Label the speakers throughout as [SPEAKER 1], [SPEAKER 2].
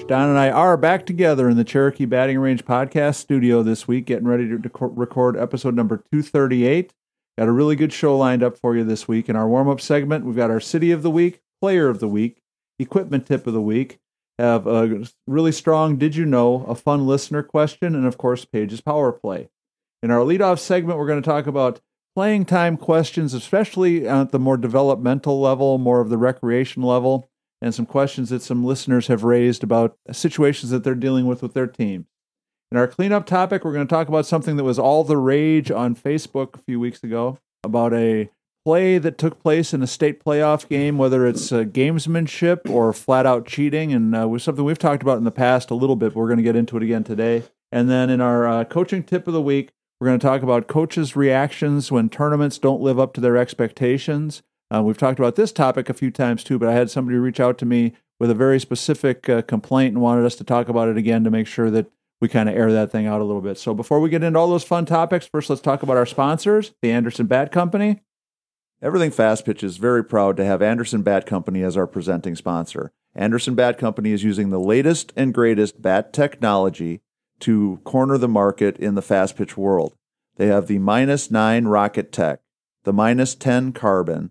[SPEAKER 1] Coach Don and I are back together in the Cherokee Batting Range podcast studio this week, getting ready to dec- record episode number 238. Got a really good show lined up for you this week. In our warm up segment, we've got our City of the Week, Player of the Week, Equipment Tip of the Week, have a really strong Did You Know, a fun listener question, and of course, Paige's Power Play. In our leadoff segment, we're going to talk about playing time questions, especially at the more developmental level, more of the recreation level, and some questions that some listeners have raised about situations that they're dealing with with their team. In our cleanup topic, we're going to talk about something that was all the rage on Facebook a few weeks ago about a play that took place in a state playoff game, whether it's uh, gamesmanship or flat out cheating, and uh, was something we've talked about in the past a little bit. But we're going to get into it again today. And then in our uh, coaching tip of the week, we're going to talk about coaches' reactions when tournaments don't live up to their expectations. Uh, we've talked about this topic a few times too, but I had somebody reach out to me with a very specific uh, complaint and wanted us to talk about it again to make sure that we kind of air that thing out a little bit. So before we get into all those fun topics, first let's talk about our sponsors, the Anderson Bat Company. Everything Fast Pitch is very proud to have Anderson Bat Company as our presenting sponsor. Anderson Bat Company is using the latest and greatest bat technology to corner the market in the fast pitch world. They have the minus 9 Rocket Tech, the minus 10 Carbon,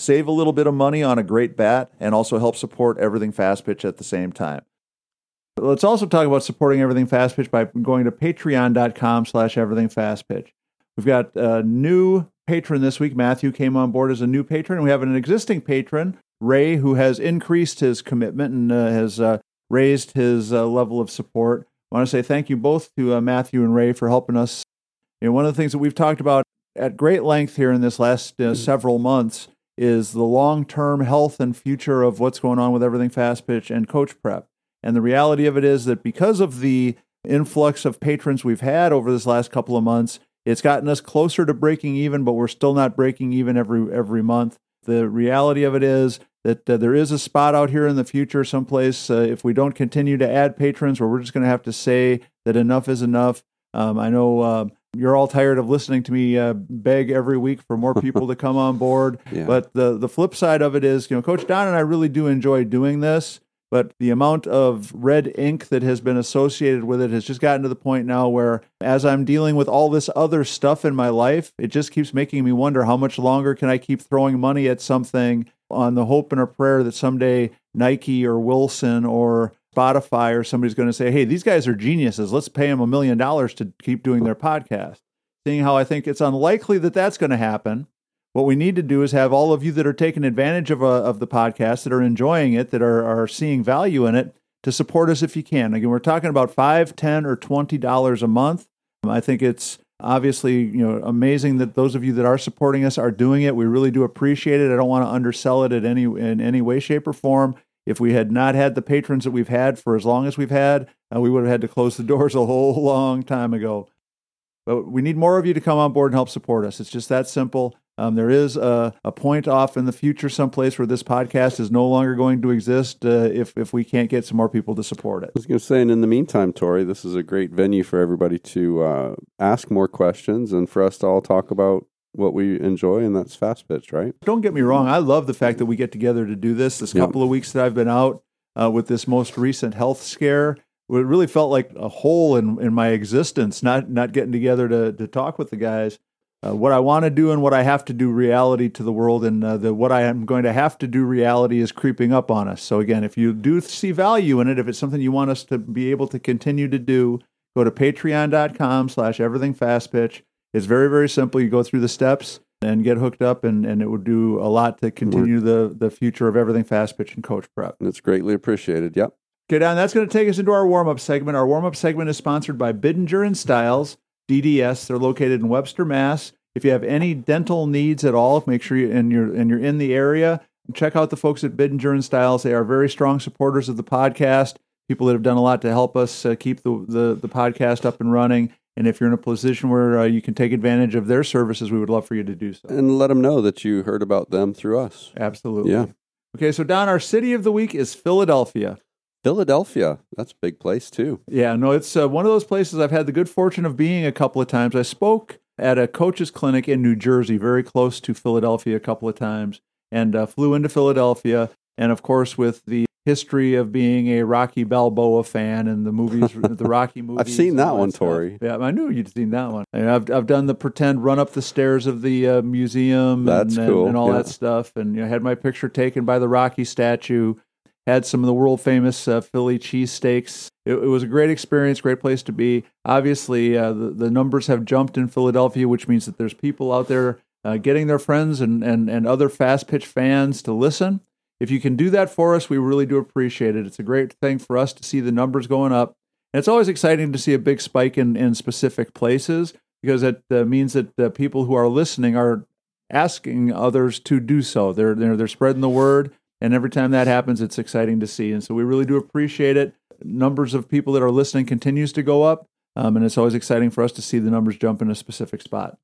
[SPEAKER 1] save a little bit of money on a great bat and also help support everything fast pitch at the same time. Let's also talk about supporting everything fast pitch by going to patreon.com slash everything fast pitch. We've got a new patron this week. Matthew came on board as a new patron. We have an existing patron, Ray, who has increased his commitment and uh, has uh, raised his uh, level of support. I want to say thank you both to uh, Matthew and Ray for helping us. You know, one of the things that we've talked about at great length here in this last uh, several months is the long term health and future of what's going on with everything fast pitch and coach prep. And the reality of it is that because of the influx of patrons we've had over this last couple of months, it's gotten us closer to breaking even, but we're still not breaking even every every month. The reality of it is that uh, there is a spot out here in the future, someplace. Uh, if we don't continue to add patrons, where we're just going to have to say that enough is enough. Um, I know uh, you're all tired of listening to me uh, beg every week for more people to come on board. Yeah. But the the flip side of it is, you know, Coach Don and I really do enjoy doing this but the amount of red ink that has been associated with it has just gotten to the point now where as I'm dealing with all this other stuff in my life, it just keeps making me wonder how much longer can I keep throwing money at something on the hope and a prayer that someday Nike or Wilson or Spotify or somebody's going to say, "Hey, these guys are geniuses. Let's pay them a million dollars to keep doing their podcast." Seeing how I think it's unlikely that that's going to happen, what we need to do is have all of you that are taking advantage of, a, uh, of the podcast, that are enjoying it, that are, are seeing value in it, to support us if you can. Again, we're talking about five, ten, or twenty dollars a month. I think it's obviously you know amazing that those of you that are supporting us are doing it. We really do appreciate it. I don't want to undersell it at any in any way, shape, or form. If we had not had the patrons that we've had for as long as we've had, uh, we would have had to close the doors a whole long time ago. But we need more of you to come on board and help support us. It's just that simple. Um, there is a, a, point off in the future, someplace where this podcast is no longer going to exist uh, if if we can't get some more people to support it. I
[SPEAKER 2] was going to say, and in the meantime, Tori, this is a great venue for everybody to uh, ask more questions and for us to all talk about what we enjoy, and that's fast pitch, right?
[SPEAKER 1] Don't get me wrong. I love the fact that we get together to do this. This yep. couple of weeks that I've been out uh, with this most recent health scare, it really felt like a hole in, in my existence, not not getting together to to talk with the guys uh, what I want to do and what I have to do reality to the world, and uh, the what I am going to have to do reality is creeping up on us. So again, if you do see value in it, if it's something you want us to be able to continue to do, go to Patreon.com/slash Everything Fast Pitch. It's very very simple. You go through the steps and get hooked up, and, and it would do a lot to continue the the future of Everything Fast Pitch and Coach Prep.
[SPEAKER 2] It's greatly appreciated. Yep.
[SPEAKER 1] Okay, Don. That's going to take us into our warm up segment. Our warm up segment is sponsored by Bidinger and Styles. DDS. They're located in Webster, Mass. If you have any dental needs at all, make sure you and you're and you're in the area. Check out the folks at Bidinger and Styles. They are very strong supporters of the podcast. People that have done a lot to help us uh, keep the, the the podcast up and running. And if you're in a position where uh, you can take advantage of their services, we would love for you to do so.
[SPEAKER 2] And let them know that you heard about them through us.
[SPEAKER 1] Absolutely.
[SPEAKER 2] Yeah.
[SPEAKER 1] Okay, so Don, our city of the week is Philadelphia.
[SPEAKER 2] Philadelphia, that's a big place too.
[SPEAKER 1] Yeah, no, it's uh, one of those places I've had the good fortune of being a couple of times. I spoke at a coach's clinic in New Jersey, very close to Philadelphia, a couple of times, and uh, flew into Philadelphia. And of course, with the history of being a Rocky Balboa fan and the movies, the Rocky movies.
[SPEAKER 2] I've seen that one,
[SPEAKER 1] stuff.
[SPEAKER 2] Tori.
[SPEAKER 1] Yeah, I knew you'd seen that one. And I've I've done the pretend run up the stairs of the uh, museum.
[SPEAKER 2] That's
[SPEAKER 1] and,
[SPEAKER 2] cool,
[SPEAKER 1] and, all
[SPEAKER 2] yeah.
[SPEAKER 1] that stuff. And you know, had my picture taken by the Rocky statue. Had some of the world famous uh, Philly cheesesteaks. It, it was a great experience, great place to be. Obviously, uh, the, the numbers have jumped in Philadelphia, which means that there's people out there uh, getting their friends and, and, and other fast pitch fans to listen. If you can do that for us, we really do appreciate it. It's a great thing for us to see the numbers going up. And it's always exciting to see a big spike in, in specific places because it uh, means that the people who are listening are asking others to do so. They're, they're, they're spreading the word. And every time that happens, it's exciting to see. And so we really do appreciate it. Numbers of people that are listening continues to go up. Um, and it's always exciting for us to see the numbers jump in a specific spot.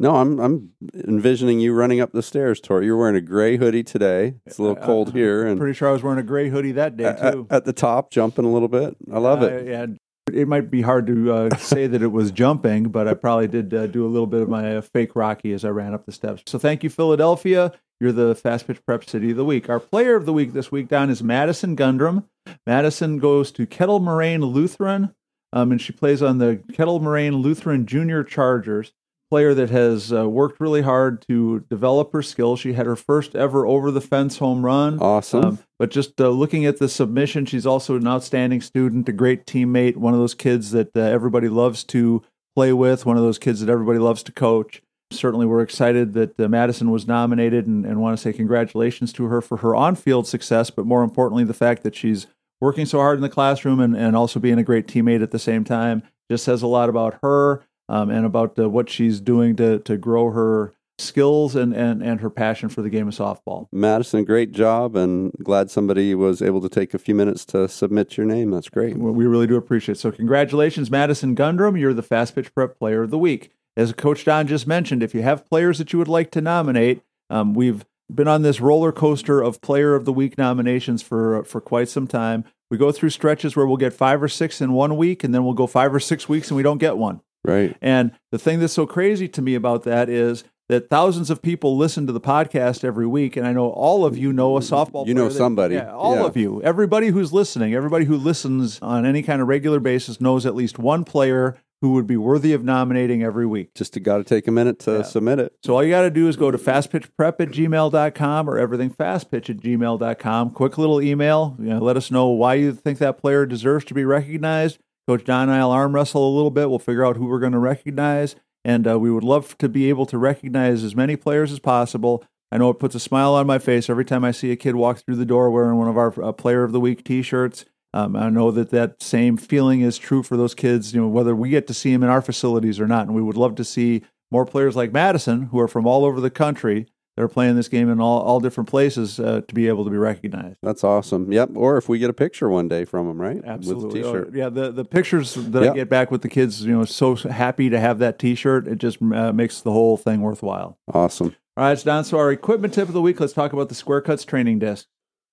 [SPEAKER 2] No, I'm I'm envisioning you running up the stairs, Tori. You're wearing a gray hoodie today. It's a little
[SPEAKER 1] Uh,
[SPEAKER 2] cold here, and
[SPEAKER 1] Pretty sure I was wearing a gray hoodie that day,
[SPEAKER 2] at,
[SPEAKER 1] too.
[SPEAKER 2] at the top, jumping a little bit. I love
[SPEAKER 1] Uh,
[SPEAKER 2] it.
[SPEAKER 1] yeah, it might be hard to uh, say that it was jumping, but I probably did uh, do a little bit of my uh, fake Rocky as I ran up the steps. So thank you, Philadelphia. You're the fast pitch prep city of the week. Our player of the week this week, Don is Madison Gundrum. Madison goes to Kettle Moraine Lutheran, um, and she plays on the Kettle Moraine Lutheran Junior Chargers. Player that has uh, worked really hard to develop her skills. She had her first ever over the fence home run.
[SPEAKER 2] Awesome.
[SPEAKER 1] Um, but just uh, looking at the submission, she's also an outstanding student, a great teammate, one of those kids that uh, everybody loves to play with, one of those kids that everybody loves to coach. Certainly, we're excited that uh, Madison was nominated and, and want to say congratulations to her for her on field success, but more importantly, the fact that she's working so hard in the classroom and, and also being a great teammate at the same time just says a lot about her um, and about uh, what she's doing to, to grow her skills and, and, and her passion for the game of softball.
[SPEAKER 2] Madison, great job, and glad somebody was able to take a few minutes to submit your name. That's great.
[SPEAKER 1] We really do appreciate it. So, congratulations, Madison Gundrum. You're the Fast Pitch Prep Player of the Week. As Coach Don just mentioned, if you have players that you would like to nominate, um, we've been on this roller coaster of Player of the Week nominations for for quite some time. We go through stretches where we'll get five or six in one week, and then we'll go five or six weeks and we don't get one.
[SPEAKER 2] Right.
[SPEAKER 1] And the thing that's so crazy to me about that is that thousands of people listen to the podcast every week, and I know all of you know a softball.
[SPEAKER 2] You know
[SPEAKER 1] that-
[SPEAKER 2] somebody.
[SPEAKER 1] yeah, all
[SPEAKER 2] Yeah.
[SPEAKER 1] of you, everybody who's listening, everybody who listens on any kind of regular basis knows at least one player who would be worthy of nominating every week.
[SPEAKER 2] Just got to take a minute to
[SPEAKER 1] Yeah.
[SPEAKER 2] submit it.
[SPEAKER 1] So all you got to do is go to fastpitchprep at gmail.com or everythingfastpitch at gmail.com. Quick little email. You know, let us know why you think that player deserves to be recognized. Coach Don and I will arm wrestle a little bit. We'll figure out who we're going to recognize. And uh, we would love to be able to recognize as many players as possible. I know it puts a smile on my face every time I see a kid walk through the door wearing one of our uh, Player of the Week T-shirts. Um, I know that that same feeling is true for those kids. You know, whether we get to see them in our facilities or not, and we would love to see more players like Madison, who are from all over the country, that are playing this game in all, all different places, uh, to be able to be recognized.
[SPEAKER 2] That's awesome. Yep. Or if we get a picture one day from them, right?
[SPEAKER 1] Absolutely.
[SPEAKER 2] With a t-shirt.
[SPEAKER 1] Yeah, the, the pictures that
[SPEAKER 2] Yep.
[SPEAKER 1] I get back with the kids, you know, so happy to have that T-shirt. It just uh, makes the whole thing worthwhile.
[SPEAKER 2] Awesome.
[SPEAKER 1] All right, it's Don. So our equipment tip of the week. Let's talk about the Square Cuts training disc.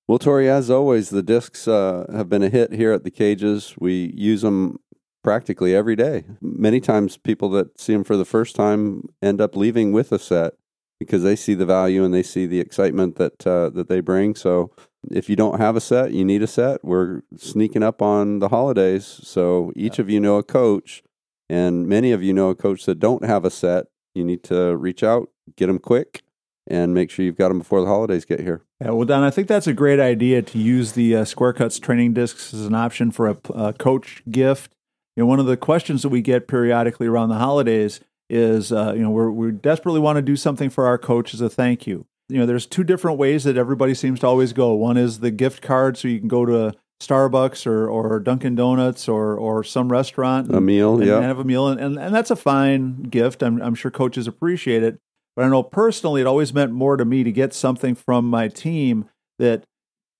[SPEAKER 2] Well, Tori, as always, the discs uh, have been a hit here at the cages. We use them practically every day. Many times, people that see them for the first time end up leaving with a set because they see the value and they see the excitement that uh, that they bring. So, if you don't have a set, you need a set. We're sneaking up on the holidays, so each of you know a coach, and many of you know a coach that don't have a set. You need to reach out, get them quick, and make sure you've got them before the holidays get here.
[SPEAKER 1] Yeah, well, Don, I think that's a great idea to use the uh, Square Cuts training discs as an option for a, a coach gift. You know, one of the questions that we get periodically around the holidays is, uh, you know, we're, we desperately want to do something for our coach as a thank you. You know, there's two different ways that everybody seems to always go. One is the gift card, so you can go to Starbucks or, or Dunkin' Donuts or or some restaurant
[SPEAKER 2] A meal,
[SPEAKER 1] and,
[SPEAKER 2] yeah.
[SPEAKER 1] and have a meal, and, and, and that's a fine gift. I'm, I'm sure coaches appreciate it. But I know personally, it always meant more to me to get something from my team that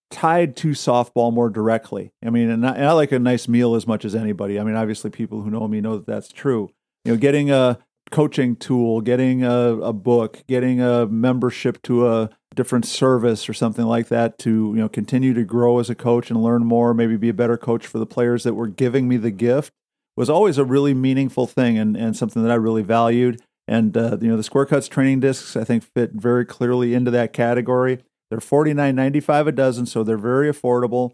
[SPEAKER 1] tied to softball more directly. I mean, and I, and I like a nice meal as much as anybody. I mean, obviously, people who know me know that that's true. you know, getting a coaching tool, getting a, a book, getting a membership to a different service or something like that to you know continue to grow as a coach and learn more, maybe be a better coach for the players that were giving me the gift was always a really meaningful thing and, and something that I really valued. And uh, you know the Square Cuts training discs I think fit very clearly into that category. They're forty nine ninety five a dozen, so they're very affordable.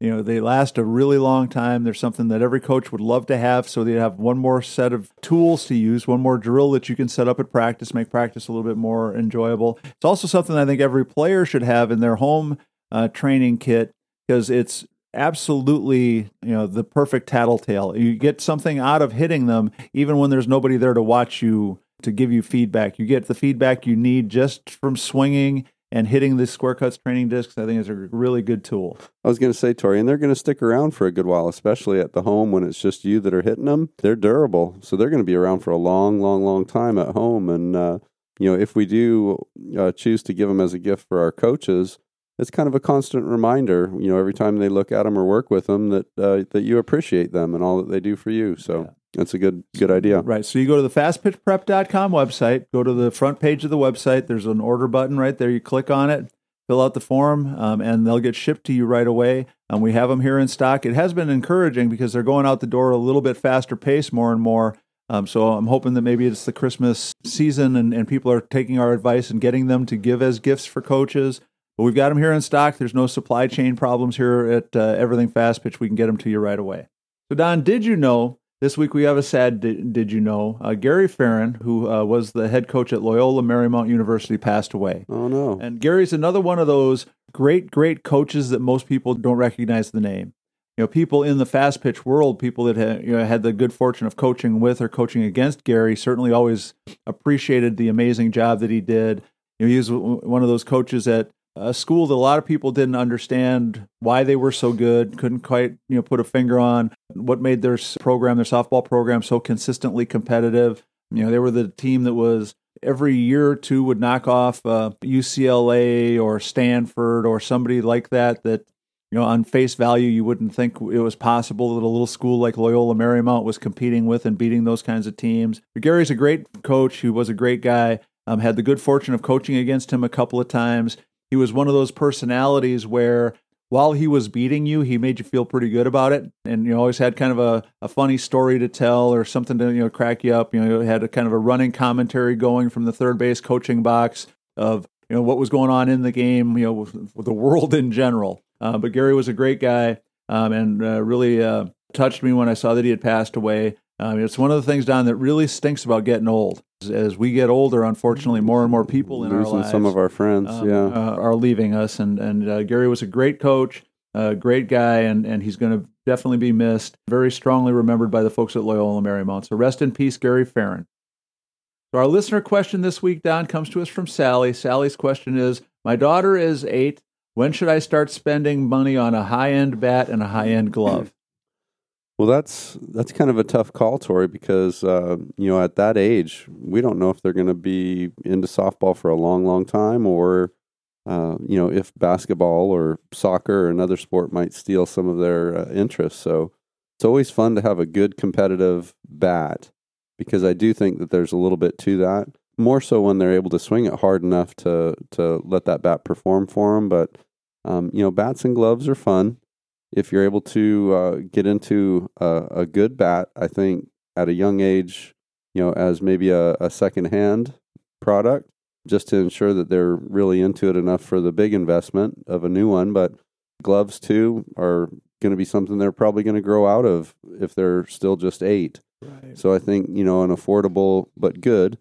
[SPEAKER 1] You know, they last a really long time. There's something that every coach would love to have, so they have one more set of tools to use, one more drill that you can set up at practice, make practice a little bit more enjoyable. It's also something I think every player should have in their home uh, training kit because it's absolutely you know the perfect tattletale. You get something out of hitting them, even when there's nobody there to watch you to give you feedback. You get the feedback you need just from swinging and hitting the square cuts training discs, I think is a really good tool.
[SPEAKER 2] I was going to say, Tori, and they're going to stick around for a good while, especially at the home when it's just you that are hitting them. They're durable, so they're going to be around for a long, long, long time at home. And uh, you know, if we do uh, choose to give them as a gift for our coaches, it's kind of a constant reminder. You know, every time they look at them or work with them, that uh, that you appreciate them and all that they do for you. So. Yeah. That's a good good idea.
[SPEAKER 1] Right. So you go to the fastpitchprep.com website, go to the front page of the website. There's an order button right there. You click on it, fill out the form, um, and they'll get shipped to you right away. And we have them here in stock. It has been encouraging because they're going out the door a little bit faster pace more and more. Um, so I'm hoping that maybe it's the Christmas season and, and people are taking our advice and getting them to give as gifts for coaches. But we've got them here in stock. There's no supply chain problems here at uh, Everything Fast Pitch. We can get them to you right away. So, Don, did you know this week we have a sad did, did you know? Uh, Gary Ferrin, who uh, was the head coach at Loyola Marymount University, passed away.
[SPEAKER 2] Oh, no.
[SPEAKER 1] And Gary's another one of those great, great coaches that most people don't recognize the name. You know, people in the fast pitch world, people that had, you know, had the good fortune of coaching with or coaching against Gary, certainly always appreciated the amazing job that he did. You know, he was one of those coaches at a school that a lot of people didn't understand why they were so good, couldn't quite you know put a finger on what made their program, their softball program, so consistently competitive. You know, they were the team that was every year or two would knock off uh, UCLA or Stanford or somebody like that. That you know, on face value, you wouldn't think it was possible that a little school like Loyola Marymount was competing with and beating those kinds of teams. But Gary's a great coach. He was a great guy. Um, had the good fortune of coaching against him a couple of times he was one of those personalities where while he was beating you, he made you feel pretty good about it. And you always had kind of a, a funny story to tell or something to, you know, crack you up. You know, had a kind of a running commentary going from the third base coaching box of, you know, what was going on in the game, you know, with, with the world in general. Uh, but Gary was a great guy um, and uh, really uh, touched me when I saw that he had passed away. Um, it's one of the things, Don, that really stinks about getting old. As we get older, unfortunately, more and more people in
[SPEAKER 2] Losing
[SPEAKER 1] our lives,
[SPEAKER 2] some of our friends, um, yeah,
[SPEAKER 1] uh, are leaving us. And and uh, Gary was a great coach, a great guy, and and he's going to definitely be missed. Very strongly remembered by the folks at Loyola Marymount. So rest in peace, Gary Farron. So our listener question this week, Don, comes to us from Sally. Sally's question is: My daughter is eight. When should I start spending money on a high-end bat and a high-end glove?
[SPEAKER 2] Well, that's that's kind of a tough call, Tori, because uh, you know at that age we don't know if they're going to be into softball for a long, long time, or uh, you know if basketball or soccer or another sport might steal some of their uh, interests. So it's always fun to have a good competitive bat because I do think that there's a little bit to that. More so when they're able to swing it hard enough to to let that bat perform for them. But um, you know, bats and gloves are fun if you're able to uh, get into a, a, good bat, I think at a young age, you know, as maybe a, a second hand product, just to ensure that they're really into it enough for the big investment of a new one. But gloves too are going to be something they're probably going to grow out of if they're still just eight. Right. So I think you know an affordable but good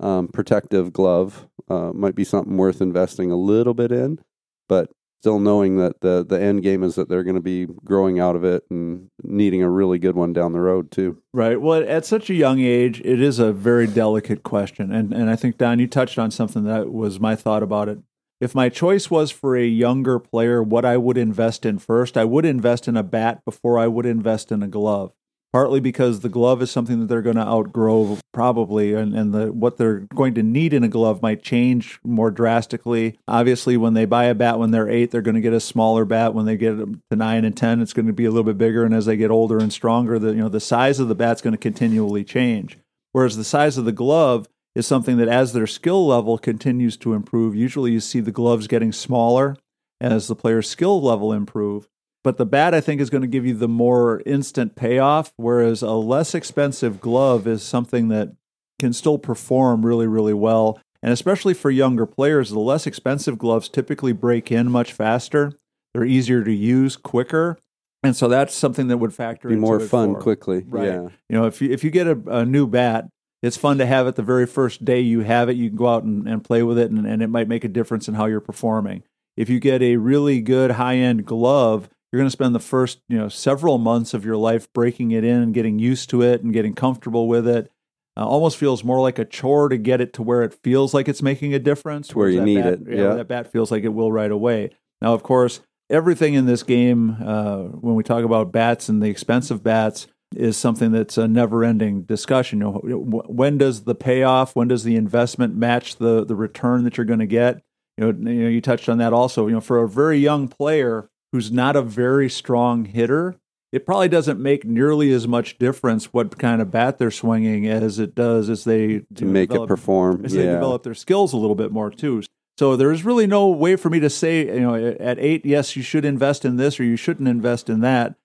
[SPEAKER 2] um, protective glove uh, might be something worth investing a little bit in. But still knowing that the the end game is that they're going to be growing out of it and needing a really good one down the road too.
[SPEAKER 1] Right. Well, at such a young age, it is a very delicate question, and and I think Don, you touched on something that was my thought about it. If my choice was for a younger player, what I would invest in first, I would invest in a bat before I would invest in a glove partly because the glove is something that they're going to outgrow probably and, and the what they're going to need in a glove might change more drastically. Obviously when they buy a bat when they're eight they're going to get a smaller bat. When they get to nine and ten it's going to be a little bit bigger and as they get older and stronger the you know the size of the bat's going to continually change. Whereas the size of the glove is something that as their skill level continues to improve, usually you see the gloves getting smaller. As the player's skill level improve. But the bat, I think, is going to give you the more instant payoff, whereas a less expensive glove is something that can still perform really, really well. And especially for younger players, the less expensive gloves typically break in much faster. They're easier to use, quicker. And so that's something that would factor
[SPEAKER 2] in.
[SPEAKER 1] Be
[SPEAKER 2] more fun
[SPEAKER 1] for-
[SPEAKER 2] quickly.
[SPEAKER 1] Right.
[SPEAKER 2] Yeah.
[SPEAKER 1] You know, if you if you get a, a new bat, it's fun to have it the very first day you have it. You can go out and, and play with it, and, and it might make a difference in how you're performing. If you get a really good high end glove, you're going to spend the first you know several months of your life breaking it in and getting used to it and getting comfortable with it. Uh, almost feels more like a chore to get it to where it feels like it's making a difference.
[SPEAKER 2] Where you need
[SPEAKER 1] bat-
[SPEAKER 2] it,
[SPEAKER 1] Yeah,
[SPEAKER 2] yeah.
[SPEAKER 1] that bat feels like it will right away. Now, of course, everything in this game, uh, when we talk about bats and the expensive bats, is something that's a never-ending discussion. You know, when does the payoff, when does the investment match the the return that you're going to get? You know, you know, you touched on that also. You know, for a very young player who's not a very strong hitter, it probably doesn't make nearly as much difference what kind of bat they're swinging as it does as they
[SPEAKER 2] To make it perform.
[SPEAKER 1] as they develop their skills a little bit more too. So there's really no way for me to say, you know, at eight, yes, you should invest in this or you shouldn't invest in that.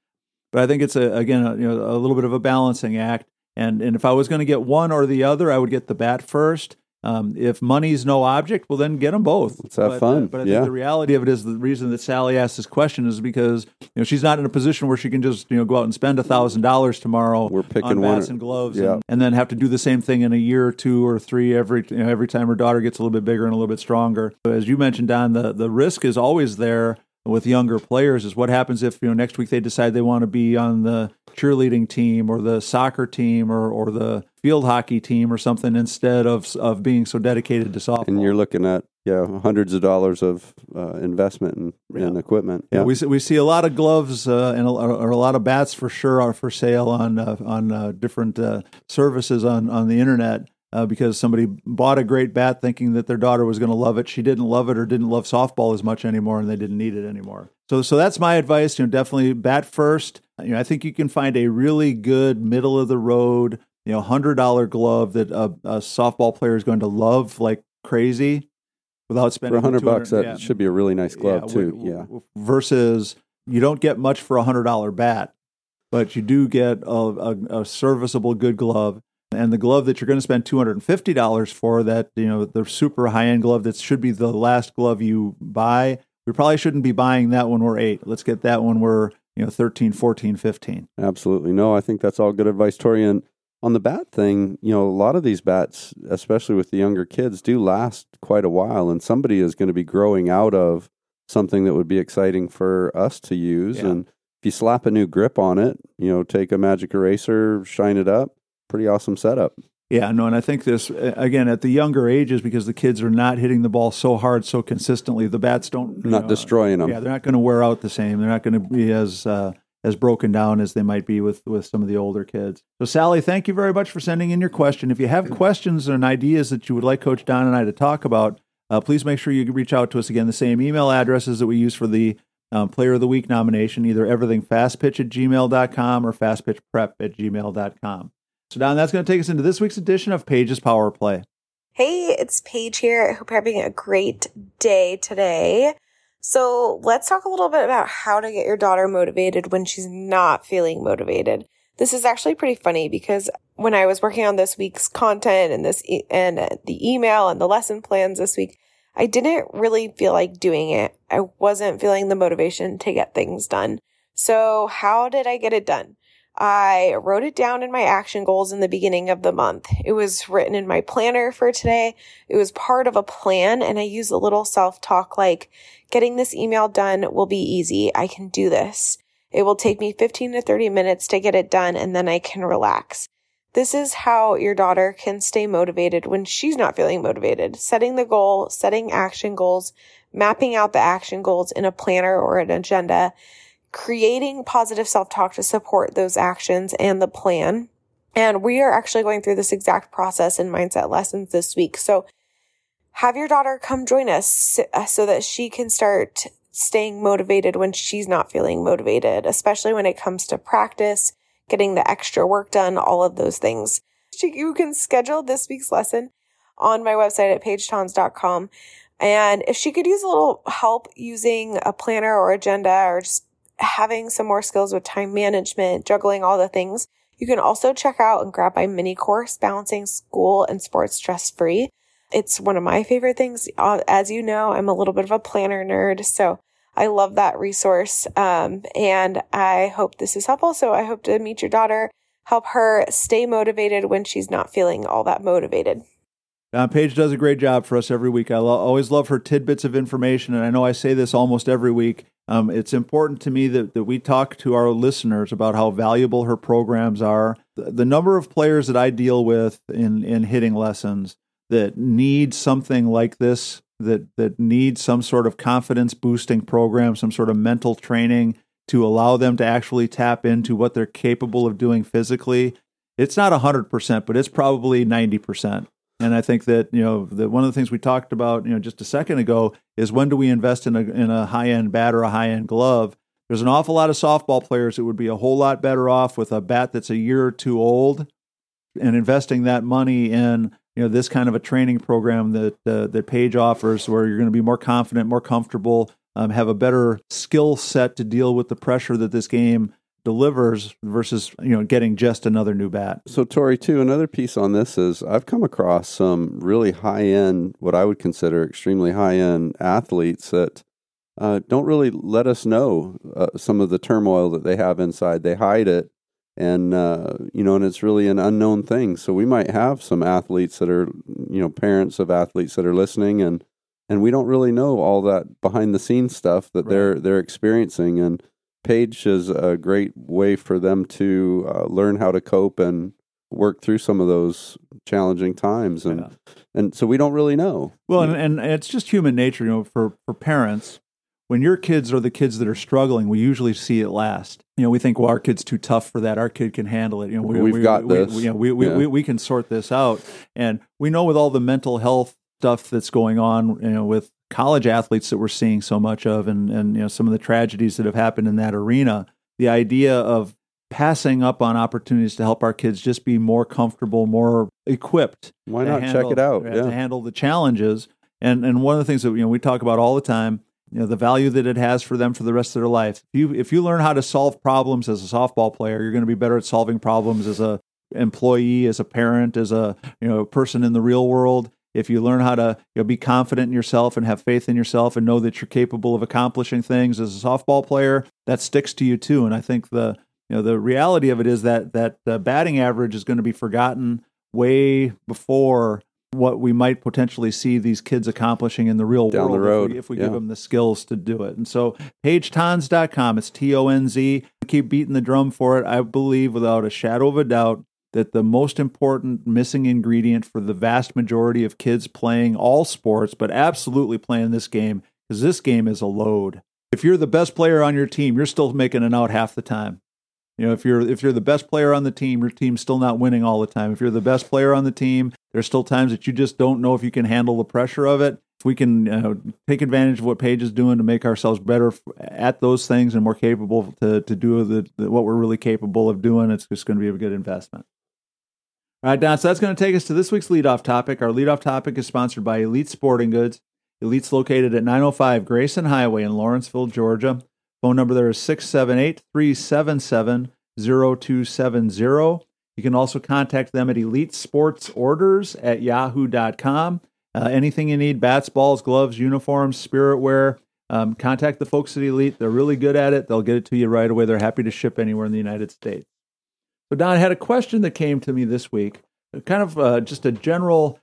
[SPEAKER 1] But I think it's a again, a, you know, a little bit of a balancing act. And and if I was going to get one or the other, I would get the bat first. Um, if money's no object, well, then get them both.
[SPEAKER 2] Let's have
[SPEAKER 1] but,
[SPEAKER 2] fun.
[SPEAKER 1] Uh, but I
[SPEAKER 2] Yeah.
[SPEAKER 1] think the reality of it is the reason that Sally asked this question is because you know she's not in a position where she can just you know go out and spend a thousand dollars tomorrow
[SPEAKER 2] We're picking
[SPEAKER 1] on
[SPEAKER 2] one-
[SPEAKER 1] bats and gloves
[SPEAKER 2] Yeah.
[SPEAKER 1] and, and then have to do the same thing in a year or two or three every you know, every time her daughter gets a little bit bigger and a little bit stronger. But as you mentioned, Don, the the risk is always there with younger players. Is what happens if you know next week they decide they want to be on the cheerleading team or the soccer team or or the field hockey team or something instead of of being so dedicated to softball.
[SPEAKER 2] And you're looking at yeah hundreds of dollars of uh, investment in, in equipment.
[SPEAKER 1] Yeah,
[SPEAKER 2] Yeah.
[SPEAKER 1] we see, we see a lot of gloves uh, and a, or a lot of bats for sure are for sale on uh, on uh, different uh, services on on the internet uh, because somebody bought a great bat thinking that their daughter was going to love it. She didn't love it or didn't love softball as much anymore, and they didn't need it anymore. So so that's my advice. You know, definitely bat first. You know, I think you can find a really good middle of the road, you know, hundred dollar glove that a, a softball player is going to love like crazy. Without
[SPEAKER 2] For
[SPEAKER 1] spending
[SPEAKER 2] a
[SPEAKER 1] the
[SPEAKER 2] hundred bucks, that
[SPEAKER 1] yeah
[SPEAKER 2] should be a really nice glove
[SPEAKER 1] yeah,
[SPEAKER 2] too.
[SPEAKER 1] w-
[SPEAKER 2] yeah.
[SPEAKER 1] w- Versus you don't get much for a hundred dollar bat, but you do get a, a, a serviceable good glove. And the glove that you're going to spend two hundred and fifty dollars for, that you know the super high end glove that should be the last glove you buy. We probably shouldn't be buying that when we're eight. Let's get that when we're you know 13, 14, 15.
[SPEAKER 2] Absolutely. No, I think that's all good advice, Tori. And on the bat thing, you know, a lot of these bats, especially with the younger kids, do last quite a while. And somebody is going to be growing out of something that would be exciting for us to use.
[SPEAKER 1] Yeah.
[SPEAKER 2] And if you slap a new grip on it, you know, take a magic eraser, shine it up, pretty awesome setup.
[SPEAKER 1] Yeah, no, and I think this again at the younger ages because the kids are not hitting the ball so hard so consistently. The bats don't
[SPEAKER 2] Not
[SPEAKER 1] know,
[SPEAKER 2] destroying them.
[SPEAKER 1] Yeah, they're not going to wear out the same. They're not going to be as uh, as broken down as they might be with with some of the older kids. So, Sally, thank you very much for sending in your question. If you have questions and ideas that you would like Coach Don and I to talk about, uh, please make sure you reach out to us again. The same email addresses that we use for the um, Player of the Week nomination, either everythingfastpitch at gmail.com or fastpitchprep at gmail.com. So, Don, that's going to take us into this week's edition of Paige's Power Play.
[SPEAKER 3] Hey, it's Paige here. I hope you're having a great day today. So let's talk a little bit about how to get your daughter motivated when she's not feeling motivated. This is actually pretty funny because when I was working on this week's content and this e- and the email and the lesson plans this week, I didn't really feel like doing it. I wasn't feeling the motivation to get things done. So how did I get it done? I wrote it down in my action goals in the beginning of the month. It was written in my planner for today. It was part of a plan and I use a little self talk like getting this email done will be easy. I can do this. It will take me 15 to 30 minutes to get it done and then I can relax. This is how your daughter can stay motivated when she's not feeling motivated. Setting the goal, setting action goals, mapping out the action goals in a planner or an agenda, creating positive self talk to support those actions and the plan. And we are actually going through this exact process in mindset lessons this week. So have your daughter come join us uh, so that she can start staying motivated when she's not feeling motivated, especially when it comes to practice, getting the extra work done, all of those things. You can schedule this week's lesson on my website at paigetonz.com. And if she could use a little help using a planner or agenda or just having some more skills with time management, juggling all the things, you can also check out and grab my mini course, Balancing School and Sports Stress Free. It's one of my favorite things. Uh, as you know, I'm a little bit of a planner nerd, so I love that resource. Um, and I hope this is helpful. So I hope to meet your daughter, help her stay motivated when she's not feeling all that motivated.
[SPEAKER 1] Uh, Paige does a great job for us every week. I lo- always love her tidbits of information, and I know I say this almost every week. Um, it's important to me that, that we talk to our listeners about how valuable her programs are. The, the number of players that I deal with in, in hitting lessons that need something like this, that, that need some sort of confidence boosting program, some sort of mental training to allow them to actually tap into what they're capable of doing physically. It's not 100%, but it's probably 90%. And I think that you know that one of the things we talked about you know just a second ago is when do we invest in a in a high end bat or a high end glove? There's an awful lot of softball players that would be a whole lot better off with a bat that's a year or two old, and investing that money in you know this kind of a training program that uh, that Paige offers, where you're going to be more confident, more comfortable, um, have a better skill set to deal with the pressure that this game delivers versus you know getting just another new bat.
[SPEAKER 2] So Tori, too, another piece on this is I've come across some really high end, what I would consider extremely high end athletes that uh, don't really let us know uh, some of the turmoil that they have inside. They hide it, and uh, you know, and it's really an unknown thing. So we might have some athletes that are you know parents of athletes that are listening and. And we don't really know all that behind the scenes stuff that right. they're they're experiencing, and Paige is a great way for them to uh, learn how to cope and work through some of those challenging times and yeah. and so we don't really know.
[SPEAKER 1] Well and, and it's just human nature you know for for parents when your kids are the kids that are struggling we usually see it last. You know we think well our kid's too tough for that. Our kid can handle it. You know
[SPEAKER 2] we, have got
[SPEAKER 1] we,
[SPEAKER 2] this.
[SPEAKER 1] we, you know, we, we, yeah. we, we can sort this out. And we know with all the mental health stuff that's going on you know with college athletes that we're seeing so much of and, and you know some of the tragedies that have happened in that arena the idea of passing up on opportunities to help our kids just be more comfortable more equipped
[SPEAKER 2] why not handle, check it out?
[SPEAKER 1] yeah. to handle the challenges. And and one of the things that you know we talk about all the time you know the value that it has for them for the rest of their life. If you if you learn how to solve problems as a softball player you're going to be better at solving problems as a employee as a parent as a you know person in the real world if you learn how to you know, be confident in yourself and have faith in yourself and know that you're capable of accomplishing things as a softball player, that sticks to you too. And I think the you know the reality of it is that that uh, batting average is going to be forgotten way before what we might potentially see these kids accomplishing in the real
[SPEAKER 2] Down
[SPEAKER 1] world
[SPEAKER 2] the road.
[SPEAKER 1] if we, if we
[SPEAKER 2] yeah.
[SPEAKER 1] give them the skills to do it. And so paigetonz.com, it's T O N Z. Keep beating the drum for it. I believe without a shadow of a doubt that the most important missing ingredient for the vast majority of kids playing all sports, but absolutely playing this game, because this game is a load. If you're the best player on your team, you're still making it out half the time. You know, if you're if you're the best player on the team, your team's still not winning all the time. If you're the best player on the team, there's still times that you just don't know if you can handle the pressure of it. If we can uh, take advantage of what Paige is doing to make ourselves better at those things and more capable to to do the, the, what we're really capable of doing, it's just going to be a good investment. All right, Don, so that's going to take us to this week's leadoff topic. Our leadoff topic is sponsored by Elite Sporting Goods. Elite's located at 905 Grayson Highway in Lawrenceville, Georgia. Phone number there is 678 377 0270. You can also contact them at Elite Sports Orders at yahoo.com. Uh, anything you need bats, balls, gloves, uniforms, spirit wear, um, contact the folks at Elite. They're really good at it. They'll get it to you right away. They're happy to ship anywhere in the United States. But Don, I had a question that came to me this week, kind of uh, just a general.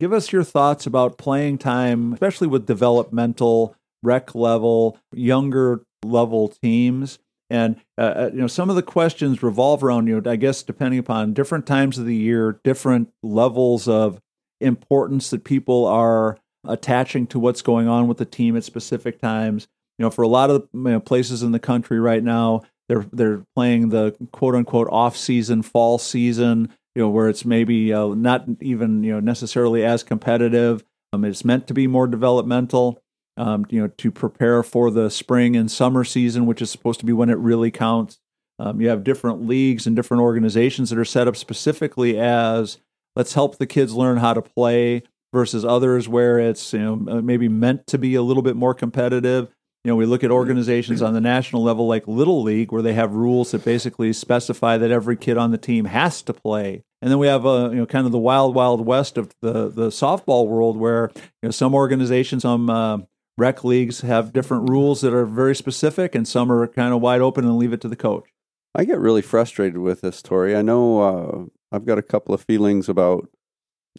[SPEAKER 1] Give us your thoughts about playing time, especially with developmental, rec level, younger level teams. And uh, uh, you know, some of the questions revolve around you know, I guess depending upon different times of the year, different levels of importance that people are attaching to what's going on with the team at specific times. You know, for a lot of you know, places in the country right now, they're they're playing the quote unquote off season, fall season, you know, where it's maybe uh, not even you know necessarily as competitive. Um, it's meant to be more developmental, um, you know, to prepare for the spring and summer season, which is supposed to be when it really counts. Um, you have different leagues and different organizations that are set up specifically as let's help the kids learn how to play versus others where it's you know maybe meant to be a little bit more competitive. You know, we look at organizations on the national level like Little League where they have rules that basically specify that every kid on the team has to play. And then we have a you know kind of the wild wild west of the the softball world where you know some organizations on uh, rec leagues have different rules that are very specific and some are kind of wide open and leave it to the coach.
[SPEAKER 2] I get really frustrated with this, Tori. I know uh, I've got a couple of feelings about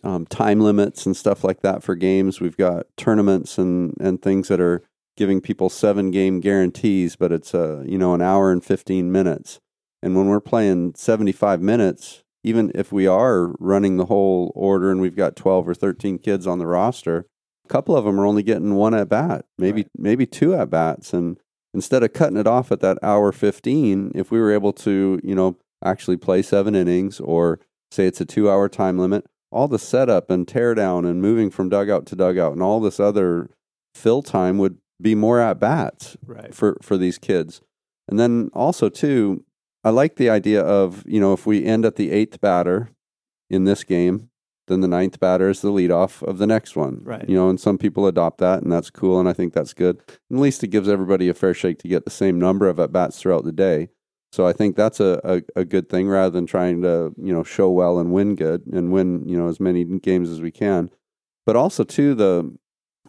[SPEAKER 2] um, time limits and stuff like that for games. We've got tournaments and, and things that are giving people seven game guarantees, but it's a uh, you know an hour and fifteen minutes. And when we're playing seventy five minutes, even if we are running the whole order and we've got twelve or thirteen kids on the roster, a couple of them are only getting one at bat, maybe right. maybe two at bats, and instead of cutting it off at that hour fifteen, if we were able to you know actually play seven innings or say it's a two hour time limit all the setup and tear down and moving from dugout to dugout and all this other fill time would be more at bats
[SPEAKER 1] right.
[SPEAKER 2] for for these kids. And then also too, I like the idea of you know if we end at the eighth batter in this game, then the ninth batter is the leadoff of the next one.
[SPEAKER 1] Right.
[SPEAKER 2] You know, and some people adopt that, and that's cool, and I think that's good. at least it gives everybody a fair shake to get the same number of at bats throughout the day. So I think that's a, a, a, good thing rather than trying to, you know, show well and win good and win, you know, as many games as we can. But also too the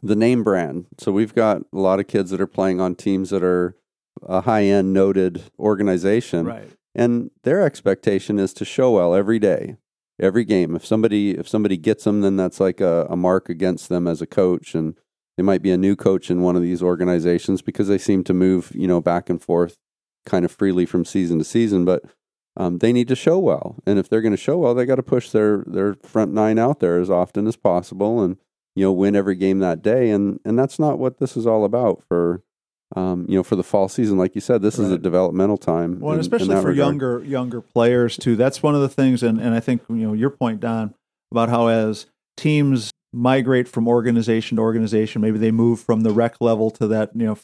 [SPEAKER 2] the name brand. So we've got a lot of kids that are playing on teams that are a high end noted organization.
[SPEAKER 1] Right.
[SPEAKER 2] And their expectation is to show well every day, every game. If somebody if somebody gets them, then that's like a, a mark against them as a coach. And they might be a new coach in one of these organizations because they seem to move, you know, back and forth kind of freely from season to season, but um, they need to show well. And if they're going to show well, they got to push their their front nine out there as often as possible, and you know win every game that day. And and that's not what this is all about for. Um, you know, for the fall season, like you said, this right. is a developmental time.
[SPEAKER 1] Well, in, especially for regard. younger younger players too. That's one of the things, and, and I think you know your point, Don, about how as teams migrate from organization to organization, maybe they move from the rec level to that you know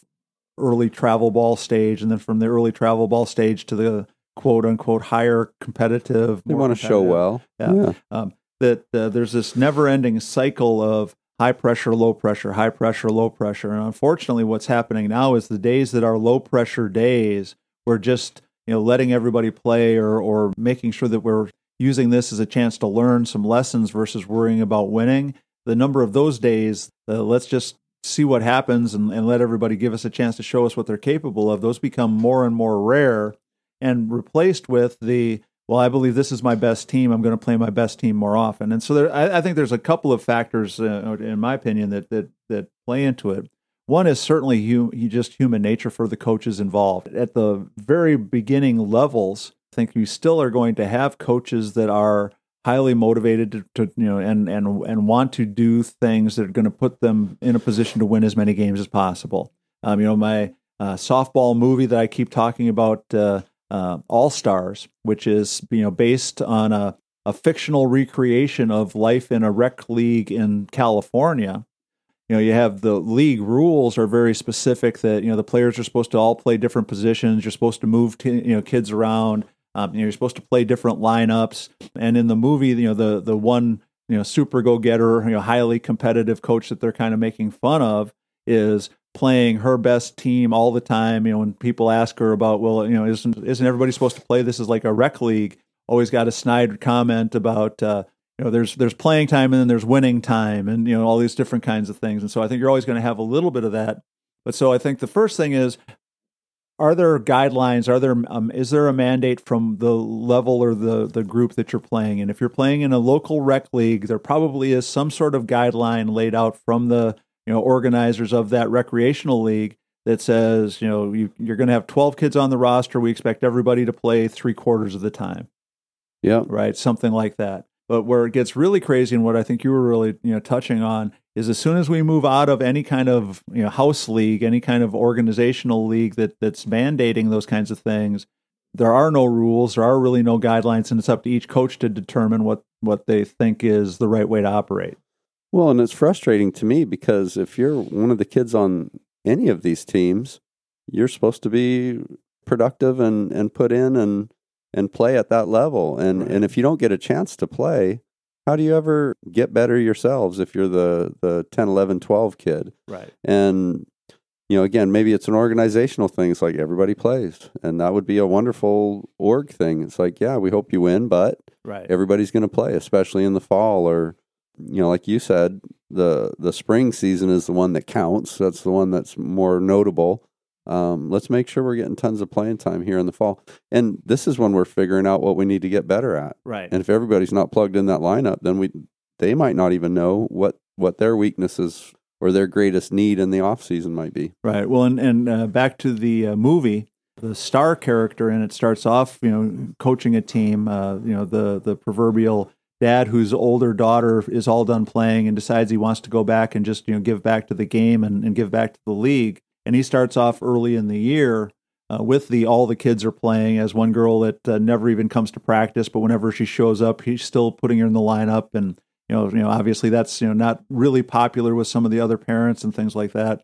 [SPEAKER 1] early travel ball stage, and then from the early travel ball stage to the quote unquote higher competitive.
[SPEAKER 2] They want to show well.
[SPEAKER 1] Yeah. yeah. Um, that uh, there's this never ending cycle of high pressure, low pressure, high pressure, low pressure. And unfortunately, what's happening now is the days that are low pressure days, we're just you know letting everybody play or or making sure that we're using this as a chance to learn some lessons versus worrying about winning. The number of those days, uh, let's just see what happens and, and let everybody give us a chance to show us what they're capable of, those become more and more rare and replaced with the well, I believe this is my best team. I'm going to play my best team more often. And so there, I, I think there's a couple of factors, uh, in my opinion, that that that play into it. One is certainly hum, just human nature for the coaches involved. At the very beginning levels, I think you still are going to have coaches that are highly motivated to, to, you know and and and want to do things that are going to put them in a position to win as many games as possible. Um, you know, my uh, softball movie that I keep talking about, uh, uh, All Stars, which is you know based on a a fictional recreation of life in a rec league in California. You know, you have the league rules are very specific that you know the players are supposed to all play different positions. You're supposed to move t- you know kids around. Um, you know, you're supposed to play different lineups, and in the movie, you know, the the one you know super go getter, you know, highly competitive coach that they're kind of making fun of is playing her best team all the time. You know, when people ask her about, well, you know, isn't isn't everybody supposed to play this as like a rec league? Always got a snide comment about. Uh, you know, there's there's playing time and then there's winning time, and you know all these different kinds of things. And so I think you're always going to have a little bit of that. But so I think the first thing is are there guidelines are there um, is there a mandate from the level or the the group that you're playing in if you're playing in a local rec league there probably is some sort of guideline laid out from the you know organizers of that recreational league that says you know you, you're going to have 12 kids on the roster. We expect everybody to play three quarters of the time.
[SPEAKER 2] Yeah.
[SPEAKER 1] Right? Something like that. But where it gets really crazy and what i think you were really you know touching on is as soon as we move out of any kind of you know house league, any kind of organizational league that that's mandating those kinds of things, there are no rules, there are really no guidelines, and it's up to each coach to determine what what they think is the right way to operate.
[SPEAKER 2] Well, and it's frustrating to me because if you're one of the kids on any of these teams, you're supposed to be productive and and put in and and play at that level. And
[SPEAKER 1] Right.
[SPEAKER 2] and if you don't get a chance to play, how do you ever get better yourselves if you're the the 10, 11, 12 kid?
[SPEAKER 1] Right.
[SPEAKER 2] And you know, again, maybe it's an organizational thing. It's like everybody plays, and that would be a wonderful org thing. It's like, yeah, we hope you win, but
[SPEAKER 1] Right.
[SPEAKER 2] everybody's going to play, especially in the fall or you know, like you said, the the spring season is the one that counts. That's the one that's more notable. Um, let's make sure we're getting tons of playing time here in the fall, and this is when we're figuring out what we need to get better at.
[SPEAKER 1] Right.
[SPEAKER 2] And if everybody's not plugged in that lineup, then we they might not even know what what their weaknesses or their greatest need in the off season might be.
[SPEAKER 1] Right. Well, and, and uh, back to the uh, movie, the star character in it starts off, you know, coaching a team. Uh, you know, the the proverbial dad whose older daughter is all done playing and decides he wants to go back and just you know give back to the game and, and give back to the league. And he starts off early in the year. Uh, with the all the kids are playing as one girl that uh, never even comes to practice, but whenever she shows up, he's still putting her in the lineup, and you know, you know, obviously that's you know not really popular with some of the other parents and things like that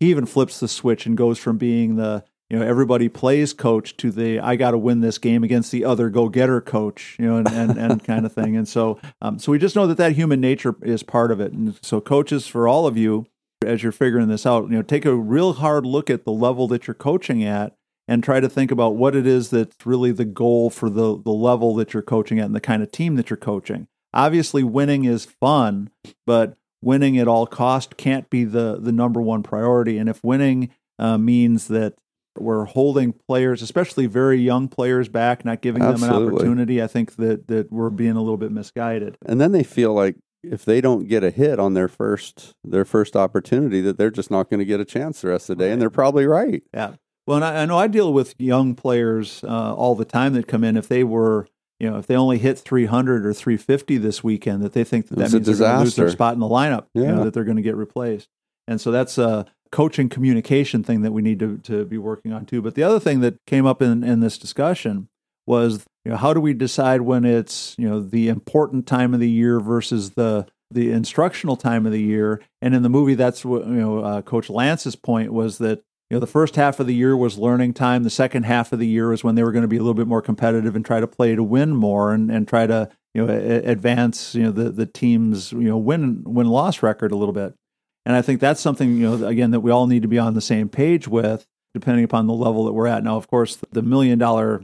[SPEAKER 1] he even flips the switch and goes from being the you know everybody plays coach to the I got to win this game against the other go getter coach you know and, and, and kind of thing. And so um, so we just know that that human nature is part of it. And so coaches for all of you as you're figuring this out you know take a real hard look at the level that you're coaching at and try to think about what it is that's really the goal for the the level that you're coaching at and the kind of team that you're coaching. Obviously winning is fun but winning at all cost can't be the the number one priority. And if winning uh, means that we're holding players especially very young players back not giving them an opportunity. I think that that we're being a little bit misguided.
[SPEAKER 2] And then they feel like if they don't get a hit on their first their first opportunity, that they're just not going to get a chance the rest of the day, and they're probably right.
[SPEAKER 1] yeah. Well and I, I know i deal with young players uh, all the time that come in. If they were you know if they only hit 300 or 350 this weekend that they think that that means they're going to lose their spot in the lineup you know,
[SPEAKER 2] Yeah.
[SPEAKER 1] that they're going to get replaced. And so that's a coaching communication thing that we need to, to be working on too. But the other thing that came up in, in this discussion was you know how do we decide when it's you know the important time of the year versus the the instructional time of the year? And in the movie that's what you know uh, coach lance's point was that you know the first half of the year was learning time. The second half of the year was when they were going to be a little bit more competitive and try to play to win more and, and try to you know a- advance you know the the team's you know win win loss record a little bit and i think that's something you know again that we all need to be on the same page with depending upon the level that we're at now of course the million dollar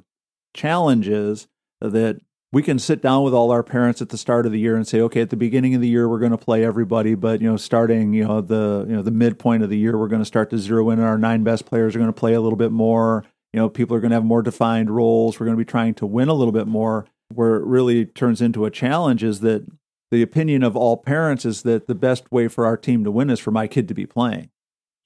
[SPEAKER 1] challenge is that we can sit down with all our parents at the start of the year and say, okay, at the beginning of the year we're going to play everybody, but you know, starting you know the you know the midpoint of the year we're going to start to zero in. on Our nine best players are going to play a little bit more. You know, people are going to have more defined roles. We're going to be trying to win a little bit more. Where it really turns into a challenge is that the opinion of all parents is that the best way for our team to win is for my kid to be playing.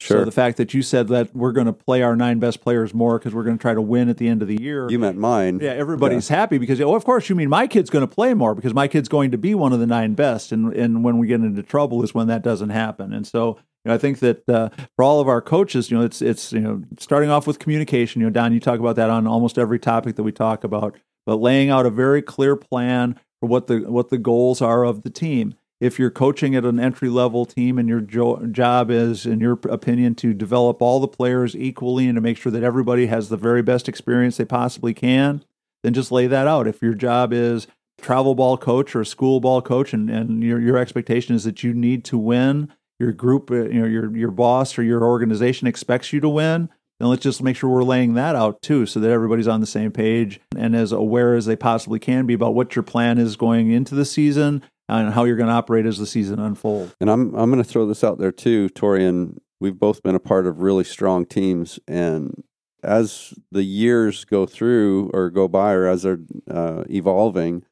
[SPEAKER 2] Sure,
[SPEAKER 1] So the fact that you said that we're going to play our nine best players more because we're going to try to win at the end of the year.
[SPEAKER 2] you meant mine.
[SPEAKER 1] Yeah, everybody's happy because oh, of course you mean my kid's going to play more because my kid's going to be one of the nine best, and and when we get into trouble is when that doesn't happen. And so you know, I think that uh, for all of our coaches, you know, it's it's you know starting off with communication. You know, Don, you talk about that on almost every topic that we talk about, but laying out a very clear plan what the what the goals are of the team. If you're coaching at an entry level team and your jo- job is, in your opinion, to develop all the players equally and to make sure that everybody has the very best experience they possibly can, then just lay that out. If your job is travel ball coach or school ball coach and, and your, your expectation is that you need to win, your group, uh, you know, your, your boss or your organization expects you to win, then let's just make sure we're laying that out too so that everybody's on the same page and as aware as they possibly can be about what your plan is going into the season and how you're going to operate as the season unfolds.
[SPEAKER 2] And I'm I'm going to throw this out there too, Tori. And we've both been a part of really strong teams, and as the years go through or go by, or as they're uh, evolving,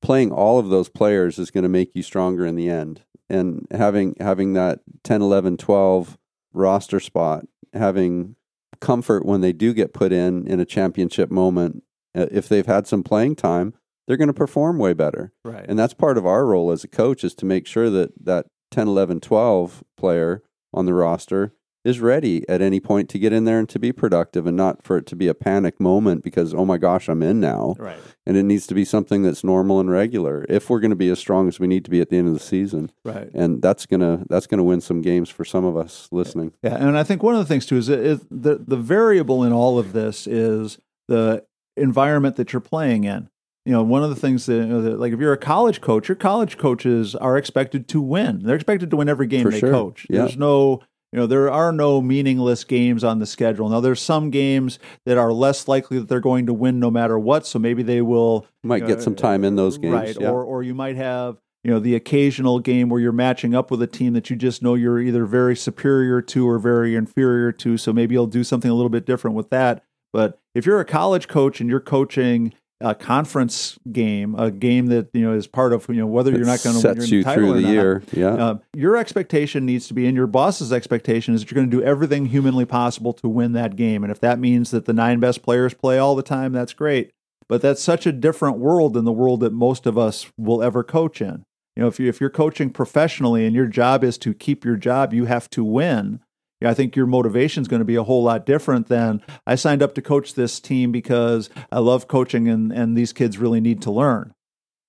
[SPEAKER 2] playing all of those players is going to make you stronger in the end. And having having that 10, 11, 12 roster spot, having comfort when they do get put in in a championship moment, uh, if they've had some playing time, they're going to perform way better.
[SPEAKER 1] Right.
[SPEAKER 2] And that's part of our role as a coach is to make sure that that 10, 11, 12 player on the roster is ready at any point to get in there and to be productive and not for it to be a panic moment because oh my gosh i'm in now
[SPEAKER 1] Right.
[SPEAKER 2] and it needs to be something that's normal and regular if we're going to be as strong as we need to be at the end of the season
[SPEAKER 1] Right.
[SPEAKER 2] and that's going to that's going to win some games for some of us listening
[SPEAKER 1] Yeah, and I think one of the things too is, is the the variable in all of this is the environment that you're playing in. You know, one of the things that, you know, that like if you're a college coach, your college coaches are expected to win. They're expected to win every game
[SPEAKER 2] For
[SPEAKER 1] they
[SPEAKER 2] sure.
[SPEAKER 1] coach.
[SPEAKER 2] Yeah.
[SPEAKER 1] There's no you know, there are no meaningless games on the schedule. Now, there's some games that are less likely that they're going to win no matter what. So maybe they will
[SPEAKER 2] might
[SPEAKER 1] uh,
[SPEAKER 2] get some time in those games
[SPEAKER 1] right?
[SPEAKER 2] yeah.
[SPEAKER 1] Or or you might have you know the occasional game where you're matching up with a team that you just know you're either very superior to or very inferior to. So maybe you'll do something a little bit different with that. But if you're a college coach and you're coaching a conference game, a game that you know is part of you know whether you're not going to win
[SPEAKER 2] sets you
[SPEAKER 1] title
[SPEAKER 2] through
[SPEAKER 1] or
[SPEAKER 2] the
[SPEAKER 1] not,
[SPEAKER 2] year yeah
[SPEAKER 1] um, your expectation needs to be, and your boss's expectation is that you're going to do everything humanly possible to win that game. And if that means that the nine best players play all the time, that's great. But that's such a different world than the world that most of us will ever coach in. You know, if you if you're coaching professionally and your job is to keep your job, you have to win. Yeah, I think your motivation is going to be a whole lot different than I signed up to coach this team because I love coaching and, and these kids really need to learn.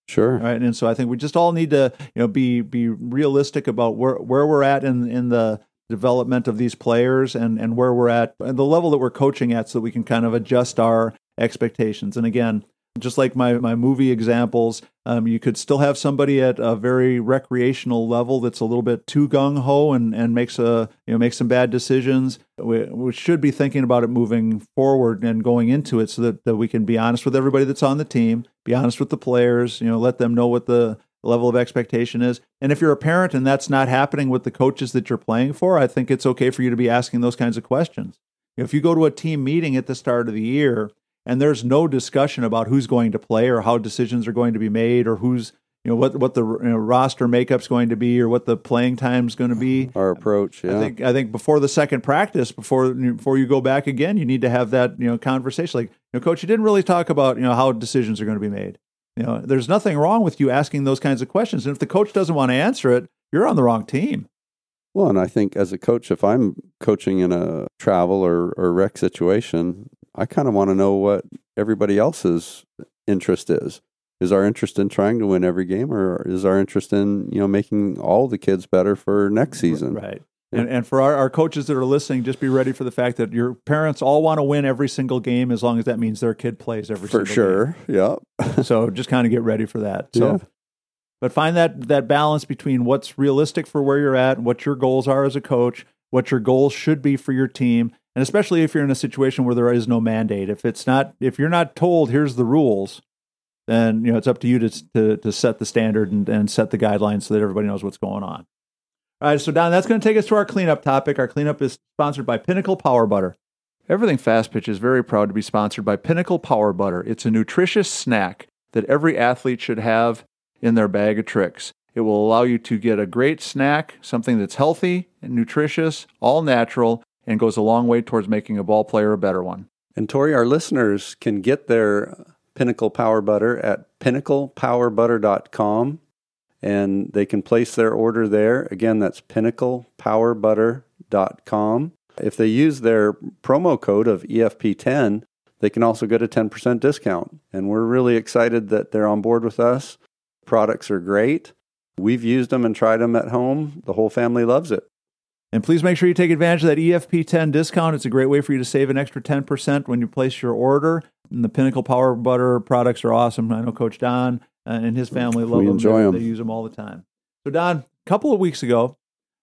[SPEAKER 2] Sure.
[SPEAKER 1] Right and so i think we just all need to you know be be realistic about where where we're at in in the development of these players and and where we're at and the level that we're coaching at so that we can kind of adjust our expectations. And again just like my my movie examples um, you could still have somebody at a very recreational level that's a little bit too gung-ho and and makes a you know makes some bad decisions. We, we should be thinking about it moving forward and going into it so that, that we can be honest with everybody that's on the team be honest with the players you know let them know what the level of expectation is. And if you're a parent and that's not happening with the coaches that you're playing for i think it's okay for you to be asking those kinds of questions. If you go to a team meeting at the start of the year and there's no discussion about who's going to play or how decisions are going to be made or who's you know what what the you know, roster makeup's going to be or what the playing time's going to be
[SPEAKER 2] our approach yeah
[SPEAKER 1] I think I think before the second practice, before before you go back again, you need to have that you know conversation. Like, you know, coach, you didn't really talk about you know how decisions are going to be made. You know, there's nothing wrong with you asking those kinds of questions, and if the coach doesn't want to answer it, you're on the wrong team.
[SPEAKER 2] Well, and I think as a coach, if I'm coaching in a travel or, or rec situation, I kind of want to know what everybody else's interest is. Is our interest in trying to win every game, or is our interest in you know making all the kids better for next season?
[SPEAKER 1] right? And, and for our, our coaches that are listening, just be ready for the fact that your parents all want to win every single game, as long as that means their kid plays every single game.
[SPEAKER 2] For sure. Yeah.
[SPEAKER 1] game. So just kind of get ready for that. So
[SPEAKER 2] Yeah.
[SPEAKER 1] but find that that balance between what's realistic for where you're at, what your goals are as a coach, what your goals should be for your team, and especially if you're in a situation where there is no mandate. If it's not, if you're not told here's the rules, then you know it's up to you to to, to set the standard and, and set the guidelines so that everybody knows what's going on. All right, so Don, that's going to take us to our cleanup topic. Our cleanup is sponsored by Pinnacle Power Butter. Everything Fast Pitch is very proud to be sponsored by Pinnacle Power Butter. It's a nutritious snack that every athlete should have in their bag of tricks. It will allow you to get a great snack, something that's healthy and nutritious, all natural, and goes a long way towards making a ball player a better one.
[SPEAKER 4] And Tori, our listeners can get their Pinnacle Power Butter at pinnaclepowerbutter.com and they can place their order there. Again, that's pinnaclepowerbutter.com. If they use their promo code of EFP10, they can also get a 10% discount. And we're really excited that they're on board with us. Products are great. We've used them and tried them at home. The whole family loves it.
[SPEAKER 1] And please make sure you take advantage of that EFP10 discount. It's a great way for you to save an extra 10% when you place your order. And the Pinnacle Power Butter products are awesome. I know Coach Don uh, and his family love
[SPEAKER 2] We
[SPEAKER 1] them.
[SPEAKER 2] enjoy
[SPEAKER 1] they,
[SPEAKER 2] 'em.
[SPEAKER 1] They use them all the time. So, Don, a couple of weeks ago,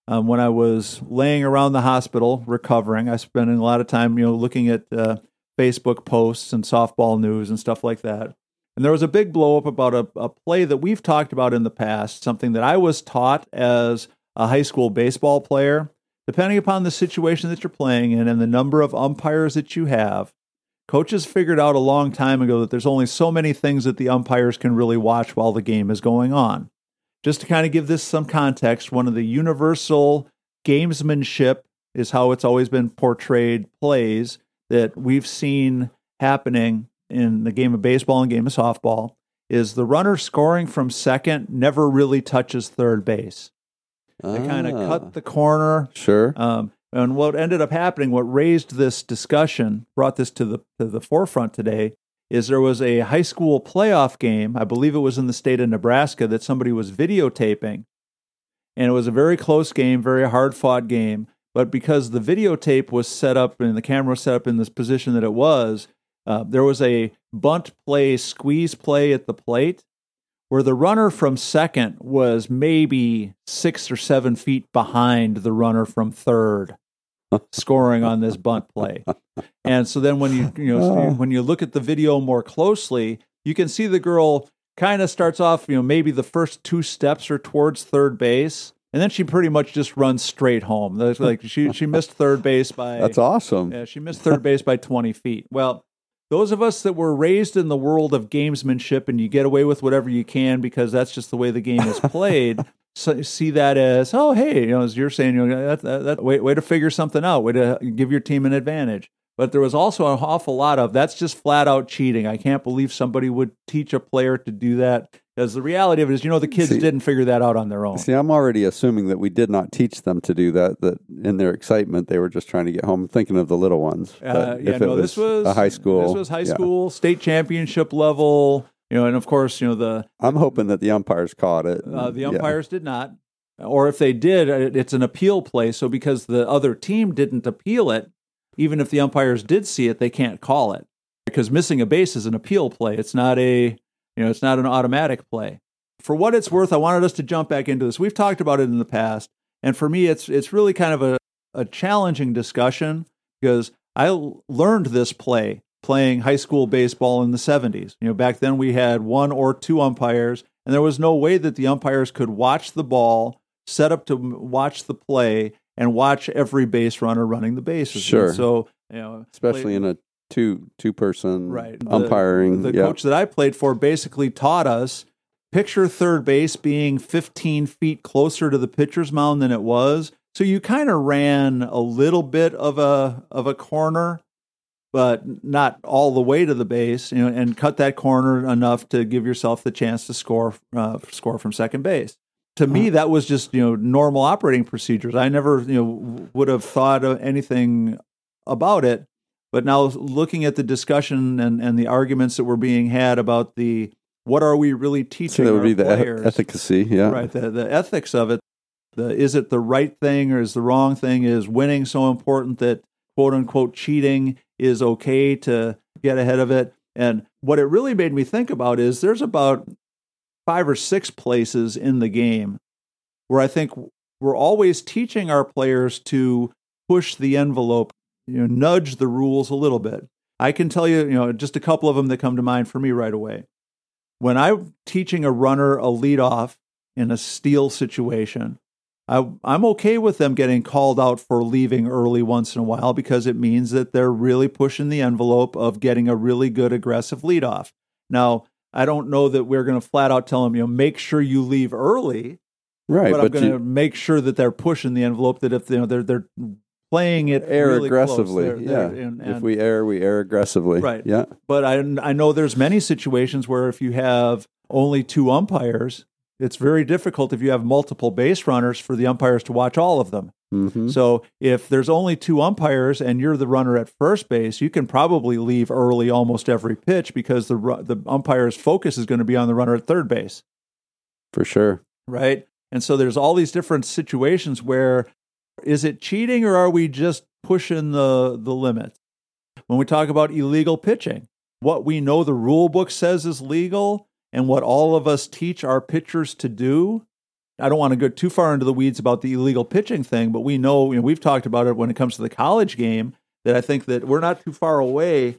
[SPEAKER 1] um, when I was laying around the hospital recovering, I spent a lot of time, you know, looking at uh, Facebook posts and softball news and stuff like that. And there was a big blow up about a, a play that we've talked about in the past, something that I was taught as a high school baseball player. Depending upon the situation that you're playing in and the number of umpires that you have, coaches figured out a long time ago that there's only so many things that the umpires can really watch while the game is going on. Just to kind of give this some context, one of the universal gamesmanship is how it's always been portrayed plays that we've seen happening in the game of baseball and game of softball is the runner scoring from second never really touches third base. They kind of
[SPEAKER 2] Ah,
[SPEAKER 1] cut the corner.
[SPEAKER 2] Sure.
[SPEAKER 1] Um, And what ended up happening, what raised this discussion, brought this to the to the forefront today, is there was a high school playoff game. I believe it was in the state of Nebraska that somebody was videotaping, and it was a very close game, very hard fought game. But because the videotape was set up and the camera was set up in this position that it was, uh, there was a bunt play, squeeze play at the plate, where the runner from second was maybe six or seven feet behind the runner from third scoring on this bunt play. And so then when you you know ah. when you look at the video more closely, you can see the girl kind of starts off, you know, maybe the first two steps are towards third base. And then she pretty much just runs straight home. That's Like she she missed third base by
[SPEAKER 2] That's awesome.
[SPEAKER 1] yeah, she missed third base by 20 feet. Well, those of us that were raised in the world of gamesmanship and you get away with whatever you can because that's just the way the game is played, so, see that as, oh, hey, you know, as you're saying, you know, that, that, that way, way to figure something out, way to give your team an advantage. But there was also an awful lot of that's just flat out cheating. I can't believe somebody would teach a player to do that because the reality of it is, you know, the kids
[SPEAKER 2] See-
[SPEAKER 1] didn't figure that out on their own.
[SPEAKER 2] See, I'm already assuming that we did not teach them to do that. That in their excitement, they were just trying to get home, thinking of the little ones.
[SPEAKER 1] Uh, yeah, no, this was
[SPEAKER 2] a high school.
[SPEAKER 1] This was high
[SPEAKER 2] yeah.
[SPEAKER 1] school, state championship level. You know, and of course, you know the
[SPEAKER 2] I'm hoping that the umpires caught it.
[SPEAKER 1] Uh, the
[SPEAKER 2] Yeah.
[SPEAKER 1] umpires did not, or if they did, it's an appeal play. So because the other team didn't appeal it, even if the umpires did see it, they can't call it because missing a base is an appeal play. It's not a you know it's not an automatic play. For what it's worth, I wanted us to jump back into this. We've talked about it in the past, and for me, it's it's really kind of a, a challenging discussion because I learned this play playing high school baseball in the 70s. You know, back then we had one or two umpires, and there was no way that the umpires could watch the ball, set up to watch the play, and watch every base runner running the bases.
[SPEAKER 2] Sure.
[SPEAKER 1] And so, you know,
[SPEAKER 2] especially in a two two person
[SPEAKER 1] right the-
[SPEAKER 2] umpiring.
[SPEAKER 1] The,
[SPEAKER 2] yeah.
[SPEAKER 1] coach that I played for basically taught us picture third base being 15 feet closer to the pitcher's mound than it was. So you kind of ran a little bit of a of a corner, but not all the way to the base, you know, and cut that corner enough to give yourself the chance to score uh, score from second base. To me, that was just you know normal operating procedures. I never you know would have thought of anything about it. But now looking at the discussion and, and the arguments that were being had about the what are we really teaching
[SPEAKER 2] so that would
[SPEAKER 1] our
[SPEAKER 2] be the eth- efficacy. Yeah.
[SPEAKER 1] right the, the ethics of it the is it the right thing or is the wrong thing is winning so important that quote unquote cheating is okay to get ahead of it and what it really made me think about is there's about five or six places in the game where i think we're always teaching our players to push the envelope you know nudge the rules a little bit i can tell you you know just a couple of them that come to mind for me right away when I'm teaching a runner a leadoff in a steal situation, I, I'm okay with them getting called out for leaving early once in a while because it means that they're really pushing the envelope of getting a really good aggressive leadoff. Now, I don't know that we're going to flat out tell them, you know, make sure you leave early,
[SPEAKER 2] Right.
[SPEAKER 1] but, I'm going to make sure that they're pushing the envelope. That if you know they're they're playing it
[SPEAKER 2] air
[SPEAKER 1] really
[SPEAKER 2] aggressively.
[SPEAKER 1] They're-
[SPEAKER 2] yeah.
[SPEAKER 1] they're- and-
[SPEAKER 2] if we err, we err aggressively.
[SPEAKER 1] Right.
[SPEAKER 2] Yeah.
[SPEAKER 1] but I, I know there's many situations where if you have only two umpires, it's very difficult if you have multiple base runners for the umpires to watch all of them.
[SPEAKER 2] hmm
[SPEAKER 1] So if there's only two umpires and you're the runner at first base, you can probably leave early almost every pitch because the the umpire's focus is going to be on the runner at third base,
[SPEAKER 2] For sure.
[SPEAKER 1] right? And so there's all these different situations where is it cheating or are we just pushing the the limits? When we talk about illegal pitching, what we know the rule book says is legal and what all of us teach our pitchers to do. I don't want to go too far into the weeds about the illegal pitching thing, but we know, you know we've talked about it when it comes to the college game that I think that we're not too far away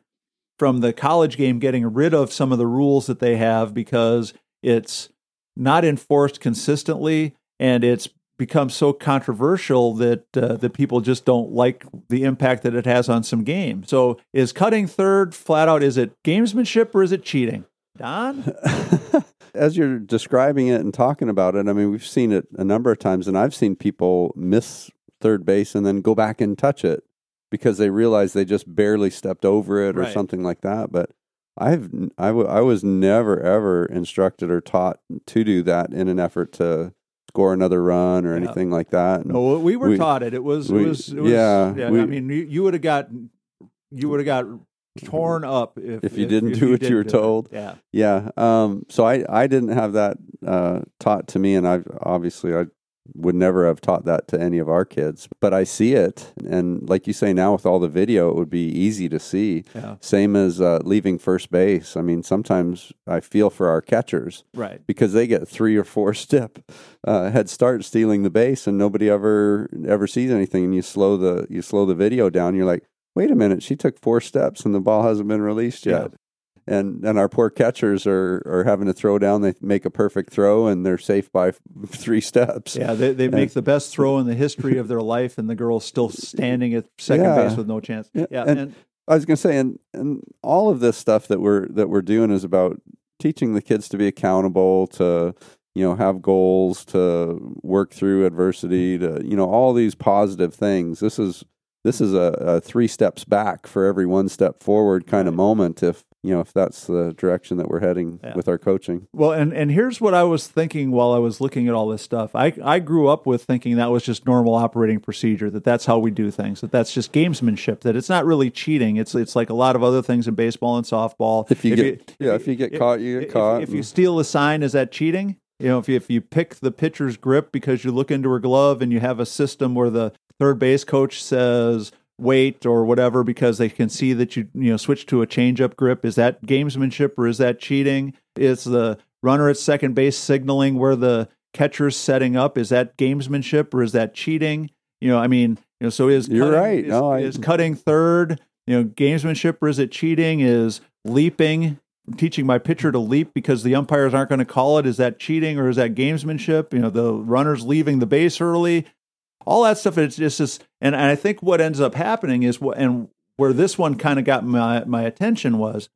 [SPEAKER 1] from the college game getting rid of some of the rules that they have because it's not enforced consistently and it's become so controversial that uh, that people just don't like the impact that it has on some games. So is cutting third flat out is it gamesmanship or is it cheating? Don?
[SPEAKER 2] As you're describing it and talking about it, I mean, we've seen it a number of times, and I've seen people miss third base and then go back and touch it because they realize they just barely stepped over it or
[SPEAKER 1] Right.
[SPEAKER 2] something like that. But I've I, w- I was never ever instructed or taught to do that in an effort to score another run or
[SPEAKER 1] Yeah.
[SPEAKER 2] anything like that. And
[SPEAKER 1] No, we were
[SPEAKER 2] We-
[SPEAKER 1] taught it. It was.
[SPEAKER 2] we-
[SPEAKER 1] it was. It was
[SPEAKER 2] yeah,
[SPEAKER 1] yeah.
[SPEAKER 2] we-
[SPEAKER 1] I mean, you, you would have got. You would have got torn up if,
[SPEAKER 2] If you didn't do what you were
[SPEAKER 1] do it.
[SPEAKER 2] told.
[SPEAKER 1] Yeah.
[SPEAKER 2] Yeah. Um, so I, I didn't have that uh, taught to me, and I've obviously I would never have taught that to any of our kids. But I see it, and like you say now, with all the video, it would be easy to see.
[SPEAKER 1] Yeah.
[SPEAKER 2] Same as uh, leaving first base. I mean, sometimes I feel for our catchers
[SPEAKER 1] Right.
[SPEAKER 2] because they get three or four step uh, head start stealing the base, and nobody ever ever sees anything. And you slow the you slow the video down. You're like, wait a minute, she took four steps, and the ball hasn't been released yet. And and our poor catchers are are having to throw down. They make a perfect throw, and they're safe by three steps.
[SPEAKER 1] Yeah, they, they make the best throw in the history of their life, and the girl's still standing at second
[SPEAKER 2] Yeah.
[SPEAKER 1] base with no chance.
[SPEAKER 2] Yeah,
[SPEAKER 1] Yeah,
[SPEAKER 2] and-
[SPEAKER 1] and,
[SPEAKER 2] I was going to say, and and all of this stuff that we're that we're doing is about teaching the kids to be accountable, to you know have goals, to work through adversity, to you know all these positive things. This is this is a, a three steps back for every one step forward kind of moment. If you know if that's the direction that we're heading
[SPEAKER 1] Yeah.
[SPEAKER 2] with our coaching.
[SPEAKER 1] well, and and here's what I was thinking while I was looking at all this stuff. I I grew up with thinking that was just normal operating procedure. That that's how we do things. That that's just gamesmanship. That it's not really cheating. It's it's like a lot of other things in baseball and softball.
[SPEAKER 2] If you get yeah, if you get caught, you get
[SPEAKER 1] if,
[SPEAKER 2] caught.
[SPEAKER 1] If you steal a sign, is that cheating? You know, if you, if you pick the pitcher's grip because you look into her glove and you have a system where the third base coach says wait or whatever because they can see that you you know switch to a changeup grip, is that gamesmanship or is that cheating? Is the runner at second base signaling where the catcher's setting up? Is that gamesmanship or is that cheating? You know, I mean, you know, so is
[SPEAKER 2] You're right.
[SPEAKER 1] Is,
[SPEAKER 2] No, I-
[SPEAKER 1] is cutting third, you know, gamesmanship or is it cheating? Is leaping teaching my pitcher to leap because the umpires aren't going to call it? Is that cheating or is that gamesmanship? You know, the runners leaving the base early, all that stuff. It's just this, and, and I think what ends up happening is what, and where this one kind of got my my attention was,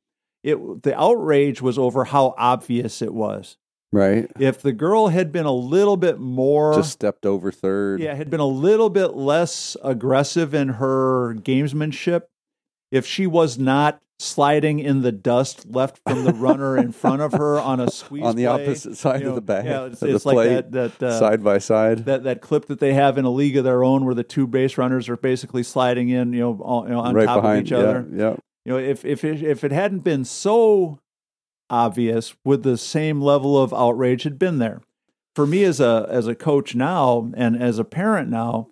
[SPEAKER 1] it the outrage was over how obvious it was.
[SPEAKER 2] right,
[SPEAKER 1] If the girl had been a little bit more
[SPEAKER 2] just stepped over third.
[SPEAKER 1] yeah, had been a little bit less aggressive in her gamesmanship. If she was not sliding in the dust left from the runner in front of her on a squeeze
[SPEAKER 2] on the
[SPEAKER 1] play,
[SPEAKER 2] opposite side
[SPEAKER 1] you know,
[SPEAKER 2] of the bag,
[SPEAKER 1] yeah, it's, it's like
[SPEAKER 2] plate,
[SPEAKER 1] that that uh,
[SPEAKER 2] side by side.
[SPEAKER 1] that that clip that they have in a league of their own, where the two base runners are basically sliding in, you know, all, you know on
[SPEAKER 2] right
[SPEAKER 1] top
[SPEAKER 2] behind
[SPEAKER 1] of each other.
[SPEAKER 2] Yeah, yeah.
[SPEAKER 1] You know, if if it, if it hadn't been so obvious, would the same level of outrage had been there? For me, as a as a coach now, and as a parent now,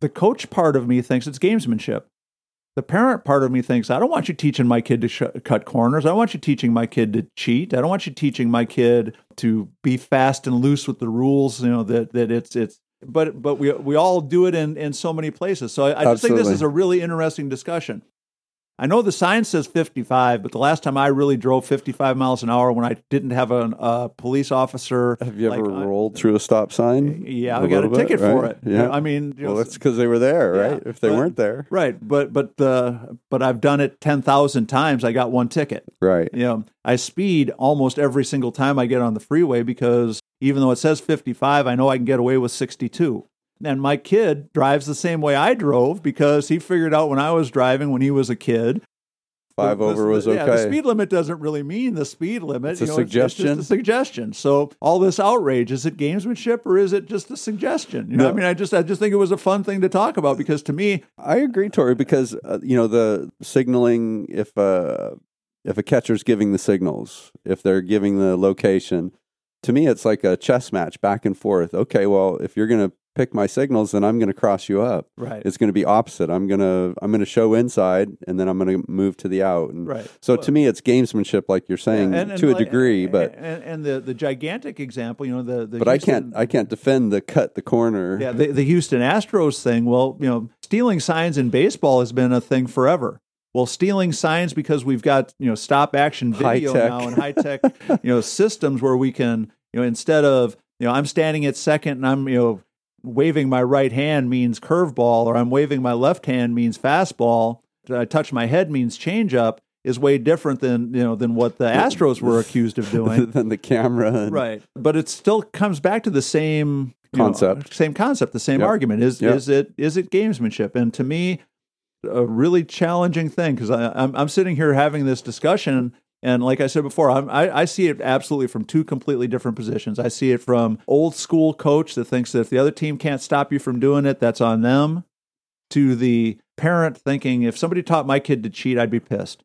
[SPEAKER 1] the coach part of me thinks it's gamesmanship. The parent part of me thinks I don't want you teaching my kid to sh- cut corners. I don't want you teaching my kid to cheat. I don't want you teaching my kid to be fast and loose with the rules. You know that that it's it's. But but we we all do it in in so many places. So I, I just think this is a really interesting discussion. I know the sign says 55, but the last time I really drove 55 miles an hour when I didn't have a uh, police officer.
[SPEAKER 2] Have you
[SPEAKER 1] like,
[SPEAKER 2] ever
[SPEAKER 1] I-
[SPEAKER 2] rolled through a stop sign?
[SPEAKER 1] Yeah, I got a
[SPEAKER 2] bit,
[SPEAKER 1] ticket for it.
[SPEAKER 2] Yeah.
[SPEAKER 1] I mean,
[SPEAKER 2] well, that's because they were there,
[SPEAKER 1] Yeah,
[SPEAKER 2] right? If they
[SPEAKER 1] but-
[SPEAKER 2] weren't there,
[SPEAKER 1] right. But but the but I've done it 10,000 times. I got one ticket.
[SPEAKER 2] right?
[SPEAKER 1] You know, I speed almost every single time I get on the freeway because even though it says 55, I know I can get away with 62. And my kid drives the same way I drove because he figured out when I was driving when he was a kid
[SPEAKER 2] Five
[SPEAKER 1] the-
[SPEAKER 2] over
[SPEAKER 1] the-
[SPEAKER 2] was okay.
[SPEAKER 1] Yeah, the speed limit doesn't really mean the speed limit.
[SPEAKER 2] It's a
[SPEAKER 1] you know,
[SPEAKER 2] suggestion.
[SPEAKER 1] It's, just a suggestion. So all this outrage is it gamesmanship or is it just a suggestion? You know,
[SPEAKER 2] No.
[SPEAKER 1] I mean, I just I just think it was a fun thing to talk about because to me,
[SPEAKER 2] I agree, Tori, because uh, you know the signaling. If uh, if a catcher's giving the signals, if they're giving the location, to me it's like a chess match back and forth. Okay, well, if you're going to pick my signals, then I'm going to cross you up.
[SPEAKER 1] right,
[SPEAKER 2] It's going to be opposite. I'm going to I'm going to show inside, and then I'm going to move to the out. And
[SPEAKER 1] right.
[SPEAKER 2] so to me, it's gamesmanship, like you're saying,
[SPEAKER 1] And- and
[SPEAKER 2] to a
[SPEAKER 1] like-
[SPEAKER 2] degree. But
[SPEAKER 1] and, and the the gigantic example, you know, the, the
[SPEAKER 2] but I can't I can't defend the cut the corner.
[SPEAKER 1] Yeah, the, the Houston Astros thing. Well, you know, stealing signs in baseball has been a thing forever. Well, stealing signs because we've got you know stop action video now and high tech you know systems where we can you know instead of you know I'm standing at second and I'm you know waving my right hand means curveball or I'm waving my left hand means fastball. I touch my head means changeup is way different than you know than what the Astros were accused of doing.
[SPEAKER 2] than the camera. And,
[SPEAKER 1] right but it still comes back to the same you know,
[SPEAKER 2] Concept.
[SPEAKER 1] same concept the same
[SPEAKER 2] Yep.
[SPEAKER 1] argument is
[SPEAKER 2] Yep.
[SPEAKER 1] is it is it gamesmanship and to me a really challenging thing because i'm i'm sitting here having this discussion And like I said before, I, I see it absolutely from two completely different positions. I see it from old school coach that thinks that if the other team can't stop you from doing it, that's on them, to the parent thinking if somebody taught my kid to cheat, I'd be pissed.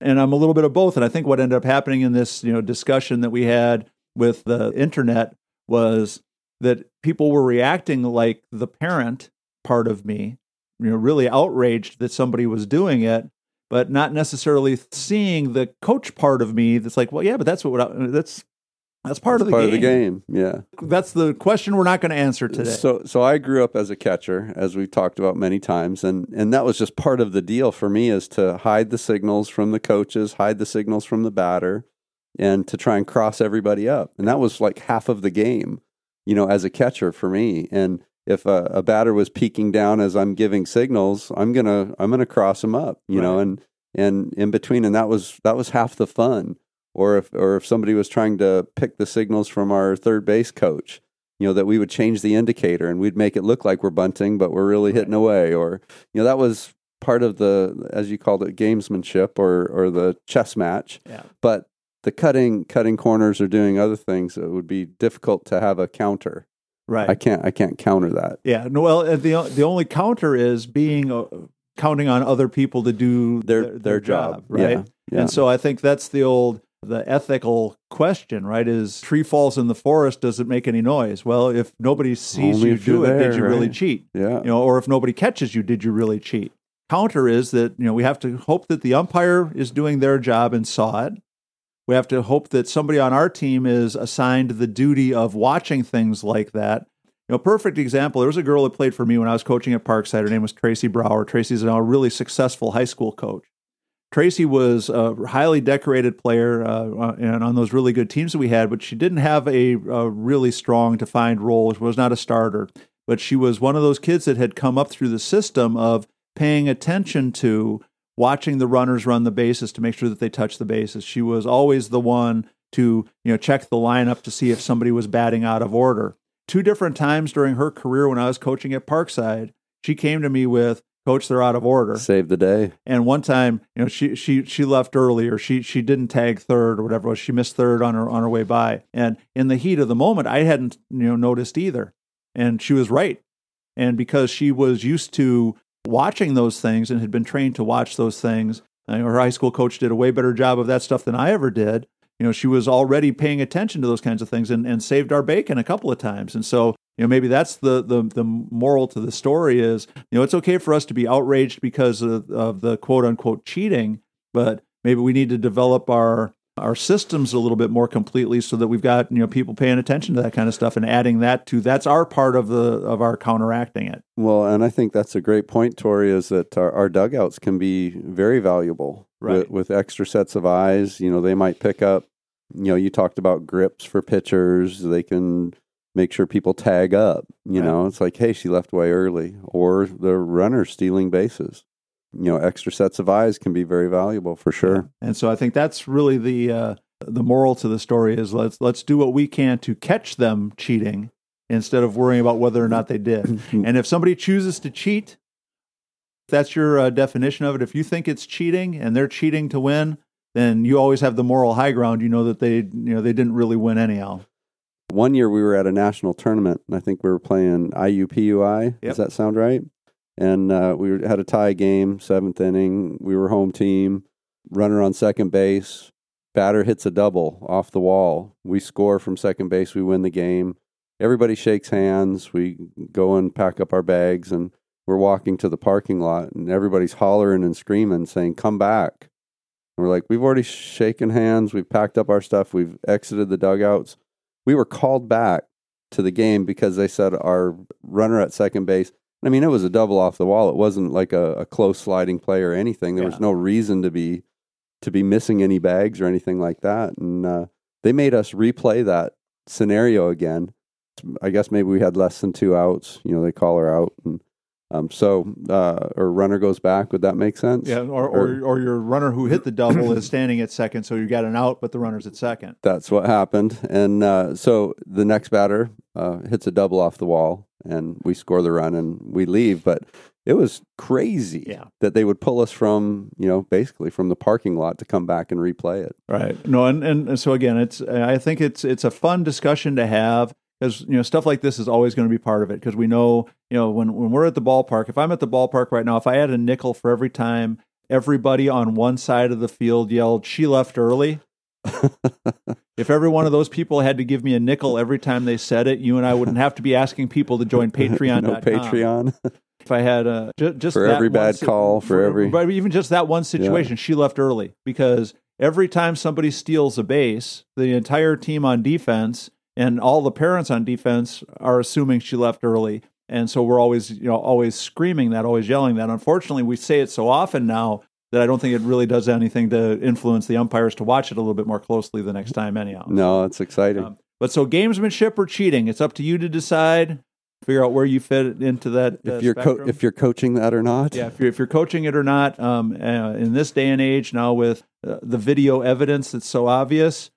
[SPEAKER 1] And I'm a little bit of both. And I think what ended up happening in this you know discussion that we had with the internet was that people were reacting like the parent part of me, you know, really outraged that somebody was doing it, but not necessarily seeing the coach part of me that's like, well, yeah, but that's what I, that's that's part
[SPEAKER 2] That's
[SPEAKER 1] of the
[SPEAKER 2] part
[SPEAKER 1] game.
[SPEAKER 2] of the game. Yeah.
[SPEAKER 1] That's the question we're not going to answer today.
[SPEAKER 2] So, so I grew up as a catcher, as we've talked about many times, and and that was just part of the deal for me is to hide the signals from the coaches, hide the signals from the batter, and to try and cross everybody up. And that was like half of the game, you know, as a catcher for me. And if a, a batter was peeking down as I'm giving signals, I'm gonna I'm gonna cross him up, you know, and and in between, and that was that was half the fun. Or if or if somebody was trying to pick the signals from our third base coach, you know, that we would change the indicator and we'd make it look like we're bunting, but we're really hitting away. Or, you know, that was part of the, as you called it, gamesmanship or, or the chess match.
[SPEAKER 1] Yeah.
[SPEAKER 2] But the cutting, cutting corners or doing other things, it would be difficult to have a counter.
[SPEAKER 1] Right.
[SPEAKER 2] I can't, I can't counter that.
[SPEAKER 1] yeah. No, well, uh, the the only counter is being uh, counting on other people to do
[SPEAKER 2] Their, their, job.
[SPEAKER 1] right?
[SPEAKER 2] Yeah. yeah.
[SPEAKER 1] And so I think that's the old the ethical question, right? Is tree falls in the forest, does it make any noise? Well, if nobody sees
[SPEAKER 2] Only
[SPEAKER 1] you do it, did
[SPEAKER 2] there,
[SPEAKER 1] you really
[SPEAKER 2] right?
[SPEAKER 1] cheat?
[SPEAKER 2] yeah.
[SPEAKER 1] You know, or if nobody catches you, did you really cheat? Counter is that, you know, we have to hope that the umpire is doing their job and saw it. We have to hope that somebody on our team is assigned the duty of watching things like that. You know, perfect example. There was a girl that played for me when I was coaching at Parkside. Her name was Tracy Brower. Tracy's now a really successful high school coach. Tracy was a highly decorated player uh, and on those really good teams that we had, but she didn't have a, a really strong defined role. She was not a starter, but she was one of those kids that had come up through the system of paying attention to watching the runners run the bases to make sure that they touch the bases. She was always the one to you know check the lineup to see if somebody was batting out of order. Two different times during her career when I was coaching at Parkside, she came to me with, "Coach, they're out of order."
[SPEAKER 2] Save the day.
[SPEAKER 1] And one time, you know, she she she left early, or she she didn't tag third, or whatever it was. She missed third on her on her way by. And in the heat of the moment, I hadn't you know noticed either. And she was right. And because she was used to watching those things and had been trained to watch those things, her high school coach did a way better job of that stuff than I ever did. You know, she was already paying attention to those kinds of things and, and saved our bacon a couple of times. And so, you know, maybe that's the, the the moral to the story is, you know, it's okay for us to be outraged because of, of the quote unquote cheating, but maybe we need to develop our our systems a little bit more completely so that we've got you know people paying attention to that kind of stuff and adding that to that's our part of the of our counteracting it.
[SPEAKER 2] Well, and I think that's a great point, Tori, is that our, our dugouts can be very valuable
[SPEAKER 1] Right.
[SPEAKER 2] with, with extra sets of eyes. You know, they might pick up, you know, you talked about grips for pitchers. They can make sure people tag up. You
[SPEAKER 1] Right.
[SPEAKER 2] know, it's like, hey, she left way early, or the runner stealing bases. You know, extra sets of eyes can be very valuable for sure.
[SPEAKER 1] And so I think that's really the uh, the moral to the story is let's let's do what we can to catch them cheating instead of worrying about whether or not they did. and if somebody chooses to cheat, if that's your uh, definition of it. If you think it's cheating and they're cheating to win, then you always have the moral high ground. You know that they you know they didn't really win anyhow.
[SPEAKER 2] One year we were at a national tournament, and I think we were playing IUPUI.
[SPEAKER 1] Yep.
[SPEAKER 2] Does that sound right? And uh, we had a tie game, seventh inning. We were home team. Runner on second base. Batter hits a double off the wall. We score from second base. We win the game. Everybody shakes hands. We go and pack up our bags, and we're walking to the parking lot, and everybody's hollering and screaming, saying, "Come back!" And we're like, "We've already shaken hands. We've packed up our stuff. We've exited the dugouts." we were called back to the game because they said our runner at second base. I mean, it was a double off the wall. It wasn't like a, a close sliding play or anything. There
[SPEAKER 1] Yeah.
[SPEAKER 2] was no reason to be to be missing any bags or anything like that. And uh, they made us replay that scenario again. I guess maybe we had less than two outs. You know, they call her out, and um, so uh, or runner goes back. Would that make sense?
[SPEAKER 1] Yeah, or, or or your runner who hit the double is standing at second, so you got an out, but the runner's at second.
[SPEAKER 2] That's what happened. And uh, so the next batter uh, hits a double off the wall, and we score the run and we leave. But it was crazy
[SPEAKER 1] Yeah.
[SPEAKER 2] that they would pull us from you know basically from the parking lot to come back and replay it.
[SPEAKER 1] Right. No, and, and, and so again, it's I think it's it's a fun discussion to have because you know stuff like this is always going to be part of it because we know you know when when we're at the ballpark. If I'm at the ballpark right now, if I had a nickel for every time everybody on one side of the field yelled "She left early." if every one of those people had to give me a nickel every time they said it, you and I wouldn't have to be asking people to join Patreon.
[SPEAKER 2] no Patreon.
[SPEAKER 1] If I had a ju- just
[SPEAKER 2] For every bad
[SPEAKER 1] si-
[SPEAKER 2] call, for every-
[SPEAKER 1] but even just that one situation, she left early because every time somebody steals a base, the entire team on defense and all the parents on defense are assuming she left early, and so we're always you know always screaming that, always yelling that. Unfortunately, we say it so often now that I don't think it really does anything to influence the umpires to watch it a little bit more closely the next time, anyhow.
[SPEAKER 2] no, it's exciting.
[SPEAKER 1] Um, but so gamesmanship or cheating, it's up to you to decide. Figure out where you fit into that. uh,
[SPEAKER 2] if you're co- if you're coaching that or not.
[SPEAKER 1] Yeah, if you're, if you're coaching it or not, um, uh, in this day and age now with uh, the video evidence that's so obvious,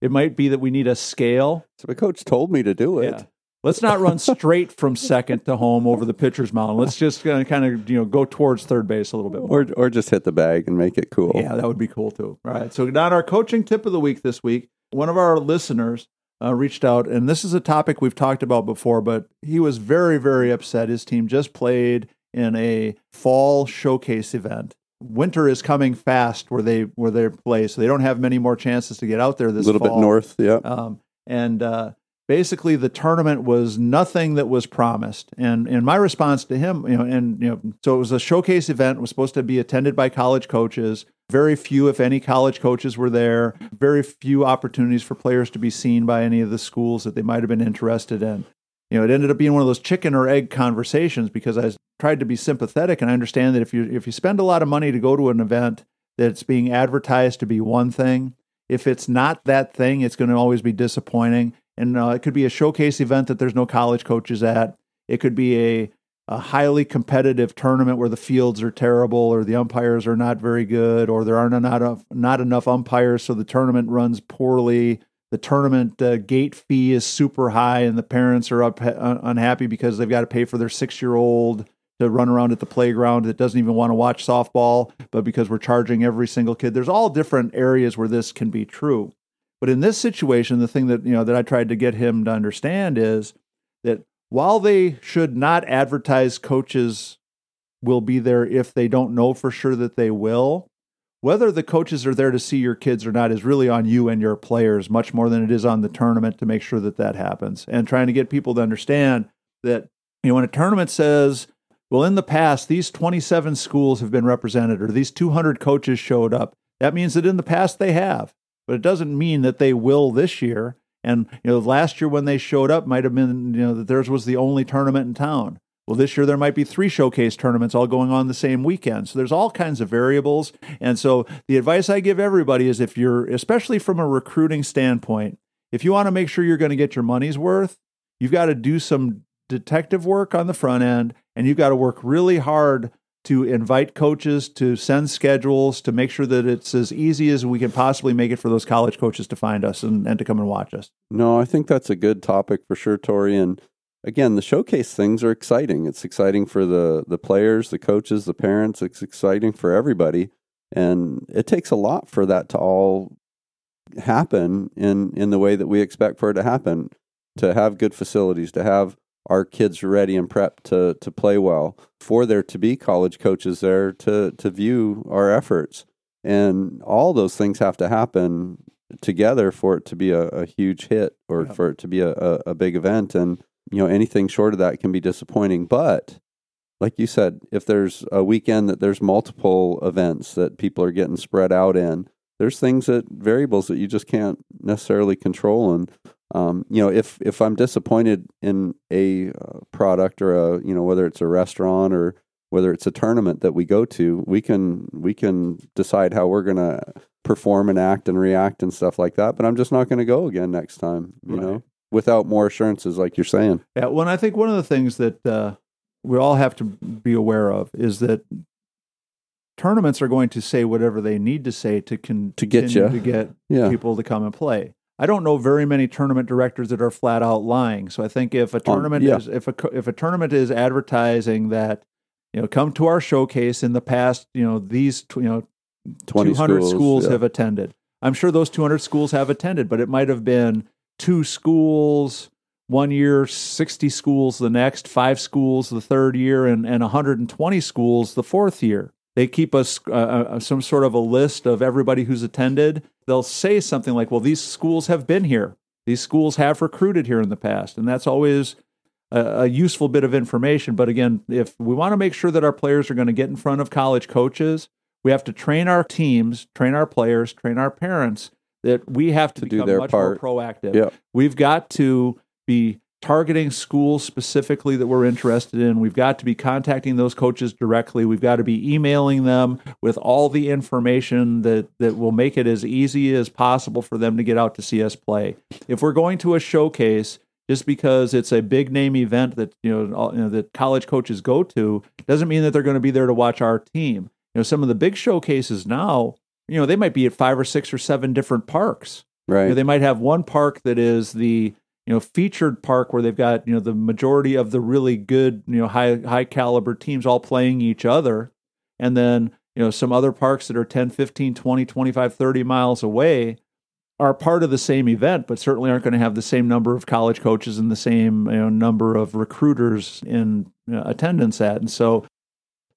[SPEAKER 1] it might be that we need a scale.
[SPEAKER 2] So the coach told me to do it.
[SPEAKER 1] Yeah. Let's not run straight from second to home over the pitcher's mound. Let's just kind of you know go towards third base a little bit more.
[SPEAKER 2] Or or just hit the bag and make it cool.
[SPEAKER 1] Yeah, that would be cool too. All right. So, not our coaching tip of the week this week. One of our listeners uh, reached out, and this is a topic we've talked about before, but he was very, very upset. His team just played in a fall showcase event. Winter is coming fast where they where they play, so they don't have many more chances to get out there
[SPEAKER 2] a
[SPEAKER 1] this
[SPEAKER 2] little bit
[SPEAKER 1] fall.
[SPEAKER 2] north. Yeah.
[SPEAKER 1] Um, and uh, basically, the tournament was nothing that was promised. And and my response to him, you know, and you know, so it was a showcase event. It was supposed to be attended by college coaches. Very few, if any, college coaches were there. Very few opportunities for players to be seen by any of the schools that they might have been interested in. You know, it ended up being one of those chicken or egg conversations because I tried to be sympathetic and I understand that if you if you spend a lot of money to go to an event that's being advertised to be one thing, if it's not that thing, it's going to always be disappointing. And uh, it could be a showcase event that there's no college coaches at. It could be a, a highly competitive tournament where the fields are terrible, or the umpires are not very good, or there are not enough, not enough umpires, so the tournament runs poorly. The tournament uh, gate fee is super high, and the parents are up, uh, unhappy because they've got to pay for their six year old to run around at the playground that doesn't even want to watch softball, but because we're charging every single kid. There's all different areas where this can be true. But in this situation, the thing that you know that I tried to get him to understand is that while they should not advertise coaches will be there if they don't know for sure that they will, whether the coaches are there to see your kids or not is really on you and your players much more than it is on the tournament to make sure that that happens. And trying to get people to understand that you know when a tournament says well, in the past, these 27 schools have been represented, or these 200 coaches showed up. That means that in the past they have, but it doesn't mean that they will this year. And you know, last year when they showed up, might have been you know that theirs was the only tournament in town. Well, this year there might be three showcase tournaments all going on the same weekend. So there's all kinds of variables. And so the advice I give everybody is if you're, especially from a recruiting standpoint, if you want to make sure you're going to get your money's worth, you've got to do some detective work on the front end and you've got to work really hard to invite coaches to send schedules to make sure that it's as easy as we can possibly make it for those college coaches to find us and, and to come and watch us.
[SPEAKER 2] No, I think that's a good topic for sure, Tori. And again, the showcase things are exciting. It's exciting for the the players, the coaches, the parents. It's exciting for everybody, and it takes a lot for that to all happen in in the way that we expect for it to happen. To have good facilities, to have our kids ready and prepped to to play well, for there to be college coaches there to to view our efforts, and all those things have to happen together for it to be a, a huge hit or
[SPEAKER 1] Yeah.
[SPEAKER 2] for it to be a, a, a big event. And you know anything short of that can be disappointing. But like you said, if there's a weekend that there's multiple events that people are getting spread out in, there's things that variables that you just can't necessarily control. And um, you know, if if I'm disappointed in a uh, product or a you know whether it's a restaurant or whether it's a tournament that we go to, we can we can decide how we're gonna perform and act and react and stuff like that. But I'm just not going to go again next time. You
[SPEAKER 1] Right.
[SPEAKER 2] know, without more assurances, like you're saying.
[SPEAKER 1] Yeah, well, I think one of the things that uh, we all have to be aware of is that tournaments are going to say whatever they need to say to con-
[SPEAKER 2] To get ya.
[SPEAKER 1] to get
[SPEAKER 2] Yeah,
[SPEAKER 1] people to come and play. I don't know very many tournament directors that are flat out lying. So I think if a tournament
[SPEAKER 2] yeah.
[SPEAKER 1] is if a if a tournament is advertising that you know come to our showcase in the past, you know these tw- you know 200 schools,
[SPEAKER 2] schools, yeah.
[SPEAKER 1] have attended. I'm sure those 200 schools have attended, but it might have been two schools one year, 60 schools the next, five schools the third year, and, and 120 schools the fourth year. They keep us uh, uh, some sort of a list of everybody who's attended. They'll say something like, well, these schools have been here. These schools have recruited here in the past. And that's always a, a useful bit of information. But again, if we want to make sure that our players are going to get in front of college coaches, we have to train our teams, train our players, train our parents that we have to,
[SPEAKER 2] To do
[SPEAKER 1] become
[SPEAKER 2] their
[SPEAKER 1] much
[SPEAKER 2] part.
[SPEAKER 1] more proactive.
[SPEAKER 2] Yep.
[SPEAKER 1] We've got to be targeting schools specifically that we're interested in. We've got to be contacting those coaches directly. We've got to be emailing them with all the information that, that will make it as easy as possible for them to get out to see us play. If we're going to a showcase, just because it's a big name event that you know, all, you know that college coaches go to, doesn't mean that they're going to be there to watch our team. You know, some of the big showcases now, you know, they might be at five or six or seven different parks. You know,
[SPEAKER 2] Right.
[SPEAKER 1] they might have one park that is the you know featured park where they've got you know the majority of the really good you know high high caliber teams all playing each other and then you know some other parks that are 10 15 20 25 30 miles away are part of the same event but certainly aren't going to have the same number of college coaches and the same you know number of recruiters in you know, attendance at and so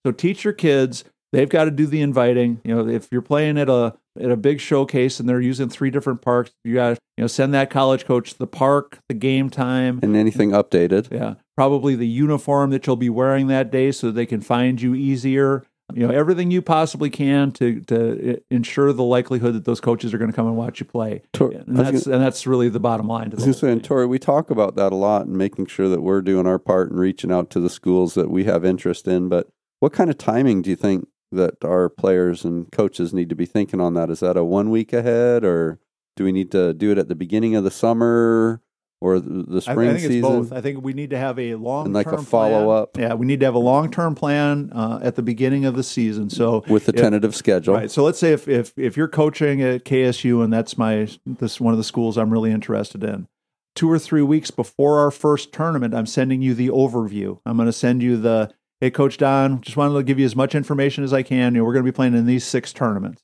[SPEAKER 1] so teach your kids they've got to do the inviting you know if you're playing at a at a big showcase and they're using three different parks you got to you know send that college coach the park the game time
[SPEAKER 2] and anything updated.
[SPEAKER 1] yeah probably the uniform that you'll be wearing that day so they can find you easier you know everything you possibly can to to uh, ensure the likelihood that those coaches are going to come and watch you play
[SPEAKER 2] Tor-
[SPEAKER 1] and that's
[SPEAKER 2] gonna-
[SPEAKER 1] and that's really the bottom line to
[SPEAKER 2] I was going
[SPEAKER 1] whole
[SPEAKER 2] to say, and. Tori, we talk about that a lot and making sure that we're doing our part and reaching out to the schools that we have interest in. But what kind of timing do you think that our players and coaches need to be thinking on that? Is that a one week ahead, or do we need to do it at the beginning of the summer or the, the
[SPEAKER 1] I, I think
[SPEAKER 2] season?
[SPEAKER 1] it's both. I think we need to have a long
[SPEAKER 2] And like a follow-up.
[SPEAKER 1] Yeah, we need to have a long term plan uh, at the beginning of the season. So
[SPEAKER 2] with the
[SPEAKER 1] if-
[SPEAKER 2] tentative schedule.
[SPEAKER 1] Right. So let's say if, if if you're coaching at KSU and that's my this one of the schools I'm really interested in. Two or three weeks before our first tournament, I'm sending you the overview. I'm going to send you the hey, Coach Don. Just wanted to give you as much information as I can. You know, we're going to be playing in these six tournaments,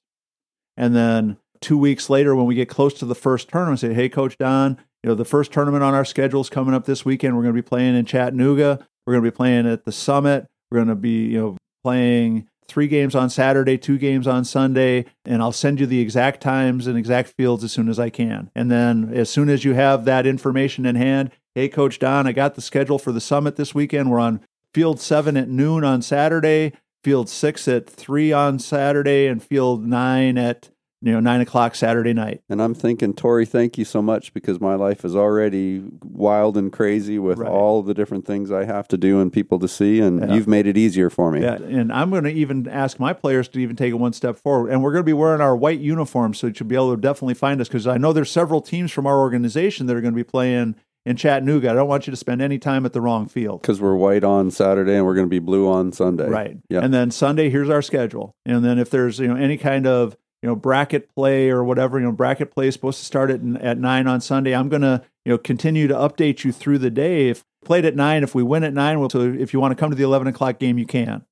[SPEAKER 1] and then two weeks later, when we get close to the first tournament, say, hey, Coach Don. You know, the first tournament on our schedule is coming up this weekend. We're going to be playing in Chattanooga. We're going to be playing at the Summit. We're going to be you know playing three games on Saturday, two games on Sunday, and I'll send you the exact times and exact fields as soon as I can. And then as soon as you have that information in hand, hey, Coach Don, I got the schedule for the summit this weekend. We're on field seven at noon on Saturday, field six at three on Saturday, and field nine at you know nine o'clock Saturday night.
[SPEAKER 2] And I'm thinking, Tori, thank you so much because my life is already wild and crazy with
[SPEAKER 1] Right.
[SPEAKER 2] all the different things I have to do and people to see, and
[SPEAKER 1] Yeah.
[SPEAKER 2] you've made it easier for me.
[SPEAKER 1] Yeah, and I'm going to even ask my players to even take it one step forward. And we're going to be wearing our white uniforms, so you'll be able to definitely find us because I know there's several teams from our organization that are going to be playing in Chattanooga. I don't want you to spend any time at the wrong field.
[SPEAKER 2] Because we're white on Saturday and we're going to be blue on Sunday.
[SPEAKER 1] Right.
[SPEAKER 2] Yeah.
[SPEAKER 1] And then Sunday, here's our schedule. And then if there's you know any kind of you know bracket play or whatever, you know bracket play is supposed to start at at nine on Sunday. I'm gonna you know continue to update you through the day. If played at nine, if we win at nine, well, so if you want to come to the eleven o'clock game, you can.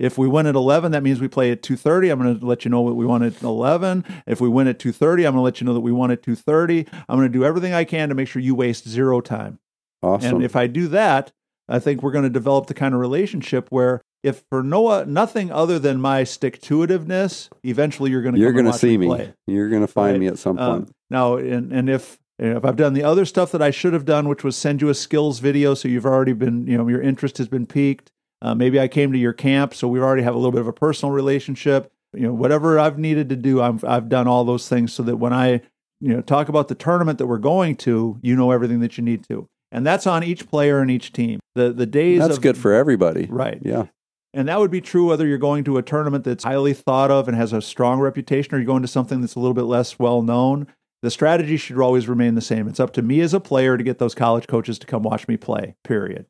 [SPEAKER 1] If we win at eleven, that means we play at two thirty. I'm going to let you know what we won at eleven. If we win at two thirty, I'm going to let you know that we won at two thirty. I'm going to do everything I can to make sure you waste zero time.
[SPEAKER 2] Awesome.
[SPEAKER 1] And if I do that, I think we're going to develop the kind of relationship where if for no nothing other than my stick to itiveness, eventually you're going to
[SPEAKER 2] You're
[SPEAKER 1] going to
[SPEAKER 2] see me.
[SPEAKER 1] Play.
[SPEAKER 2] You're going to find
[SPEAKER 1] Right.
[SPEAKER 2] me at some point.
[SPEAKER 1] Um, now, and, and if if I've done the other stuff that I should have done, which was send you a skills video, so you've already been, you know, your interest has been piqued. Uh, maybe I came to your camp, so we already have a little bit of a personal relationship. You know, whatever I've needed to do, I've I've done all those things so that when I, you know, talk about the tournament that we're going to, you know everything that you need to, and that's on each player and each team. The the days
[SPEAKER 2] That's
[SPEAKER 1] of,
[SPEAKER 2] good for everybody.
[SPEAKER 1] right.
[SPEAKER 2] Yeah.
[SPEAKER 1] And that would be true whether you're going to a tournament that's highly thought of and has a strong reputation, or you're going to something that's a little bit less well known. The strategy should always remain the same. It's up to me as a player to get those college coaches to come watch me play, period.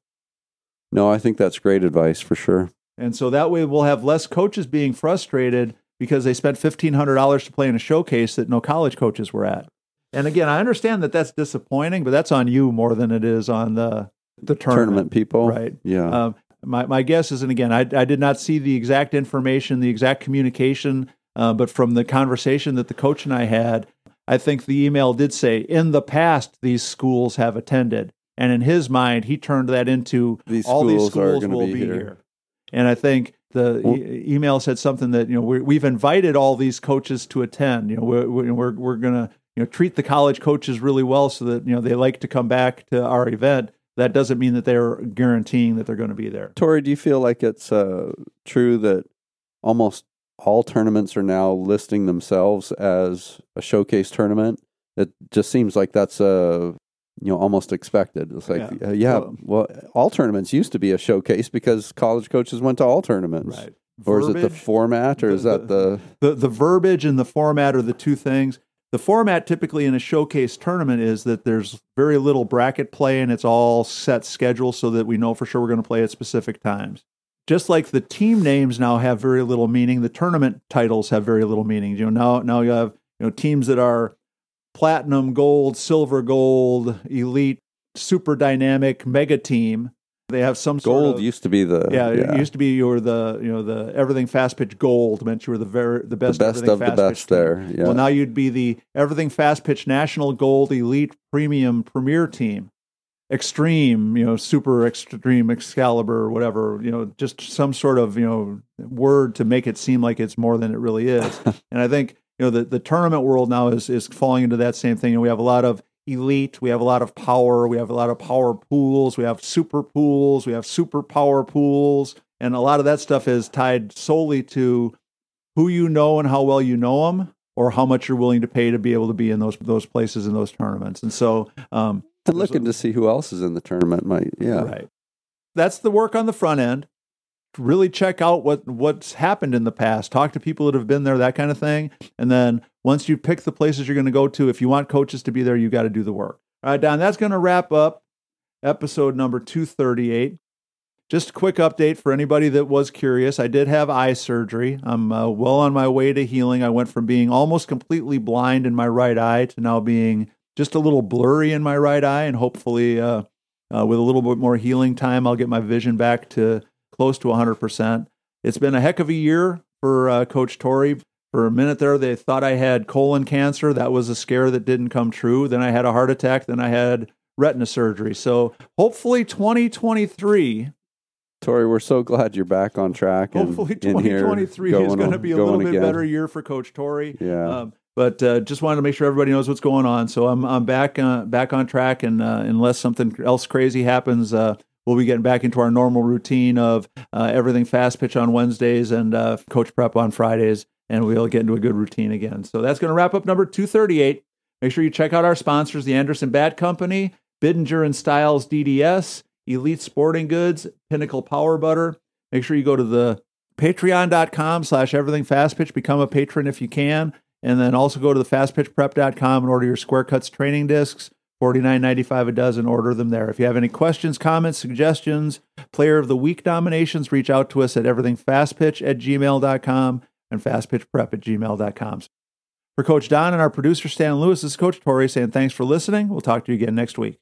[SPEAKER 2] No, I think that's great advice for sure.
[SPEAKER 1] And so that way we'll have less coaches being frustrated because they spent $1,500 to play in a showcase that no college coaches were at. And again, I understand that that's disappointing, but that's on you more than it is on the the tournament,
[SPEAKER 2] Tournament people.
[SPEAKER 1] right?
[SPEAKER 2] Yeah.
[SPEAKER 1] Um, my my guess is, and again, I I did not see the exact information, the exact communication, uh, but from the conversation that the coach and I had, I think the email did say in the past these schools have attended, and in his mind, he turned that into
[SPEAKER 2] These
[SPEAKER 1] all these
[SPEAKER 2] schools are
[SPEAKER 1] schools
[SPEAKER 2] gonna
[SPEAKER 1] will
[SPEAKER 2] be
[SPEAKER 1] be
[SPEAKER 2] here.
[SPEAKER 1] here. And I think the
[SPEAKER 2] Well-
[SPEAKER 1] e- email said something that you know we we've invited all these coaches to attend. You know, we're we're we're, we're gonna you know treat the college coaches really well so that you know they like to come back to our event. That doesn't mean that they're guaranteeing that they're going to be there.
[SPEAKER 2] Tori, do you feel like it's uh, true that almost all tournaments are now listing themselves as a showcase tournament? It just seems like that's uh, you know almost expected. It's like
[SPEAKER 1] Yeah.
[SPEAKER 2] uh, yeah
[SPEAKER 1] Well-
[SPEAKER 2] well, all tournaments used to be a showcase because college coaches went to all tournaments. right? Or is it the format, or
[SPEAKER 1] the-
[SPEAKER 2] is that the
[SPEAKER 1] the the verbiage and the format are the two things. The format typically in a showcase tournament is that there's very little bracket play and it's all set schedule so that we know for sure we're going to play at specific times. Just like the team names now have very little meaning, the tournament titles have very little meaning. You know, now now you have you know teams that are platinum, gold, silver, gold, elite, super dynamic, mega team. They have some sort
[SPEAKER 2] gold
[SPEAKER 1] of
[SPEAKER 2] used to be the
[SPEAKER 1] yeah, it used to be you were the you know the everything fast pitch gold meant you were the very the
[SPEAKER 2] the
[SPEAKER 1] best
[SPEAKER 2] best
[SPEAKER 1] everything
[SPEAKER 2] of the best
[SPEAKER 1] pitch
[SPEAKER 2] there. Yeah.
[SPEAKER 1] Well, now you'd be the everything fast pitch national gold elite premium premier team, extreme you know super extreme Excalibur whatever you know just some sort of you know word to make it seem like it's more than it really is. and I think you know the the tournament world now is is falling into that same thing. And we have a lot of elite, we have a lot of power, we have a lot of power pools, we have super pools, we have super power pools, and a lot of that stuff is tied solely to who you know and how well you know them, or how much you're willing to pay to be able to be in those those places in those tournaments. And so, um,
[SPEAKER 2] and looking to see who else is in the tournament might yeah.
[SPEAKER 1] right, that's the work on the front end. Really check out what what's happened in the past. Talk to people that have been there, that kind of thing. And then once you pick the places you're going to go to, if you want coaches to be there, you got to do the work. All right, Don. That's going to wrap up episode number two thirty eight. Just a quick update for anybody that was curious. I did have eye surgery. I'm uh, well on my way to healing. I went from being almost completely blind in my right eye to now being just a little blurry in my right eye, and hopefully, uh, uh, with a little bit more healing time, I'll get my vision back to close to 100%. It's been a heck of a year for uh, Coach Tori. For a minute there, they thought I had colon cancer. That was a scare that didn't come true. Then I had a heart attack. Then I had retina surgery. So hopefully, 2023
[SPEAKER 2] Tori, we're so glad you're back on track. And
[SPEAKER 1] Hopefully,
[SPEAKER 2] in here
[SPEAKER 1] 2023 is
[SPEAKER 2] going
[SPEAKER 1] going to be a little bit
[SPEAKER 2] again.
[SPEAKER 1] better year for Coach Tori.
[SPEAKER 2] Yeah.
[SPEAKER 1] Um, but uh, just wanted to make sure everybody knows what's going on. So I'm I'm back uh, back on track, and uh, unless something else crazy happens, uh, we'll be getting back into our normal routine of uh, everything fast pitch on Wednesdays and uh, coach prep on Fridays, and we'll get into a good routine again. So that's going to wrap up number 238. Make sure you check out our sponsors: the Anderson Bat Company, Bidinger and Styles DDS, Elite Sporting Goods, Pinnacle Power Butter. Make sure you go to the patreon.com slash everything fast pitch become a patron if you can and then also go to the fastpitchprep.com and order your square cuts training discs $49.95 a dozen order them there. If you have any questions comments suggestions player of the week nominations reach out to us at everythingfastpitch at gmail.com and fastpitchprep at gmail.com for coach don and our producer stan lewis this is coach tori saying thanks for listening. We'll talk to you again next week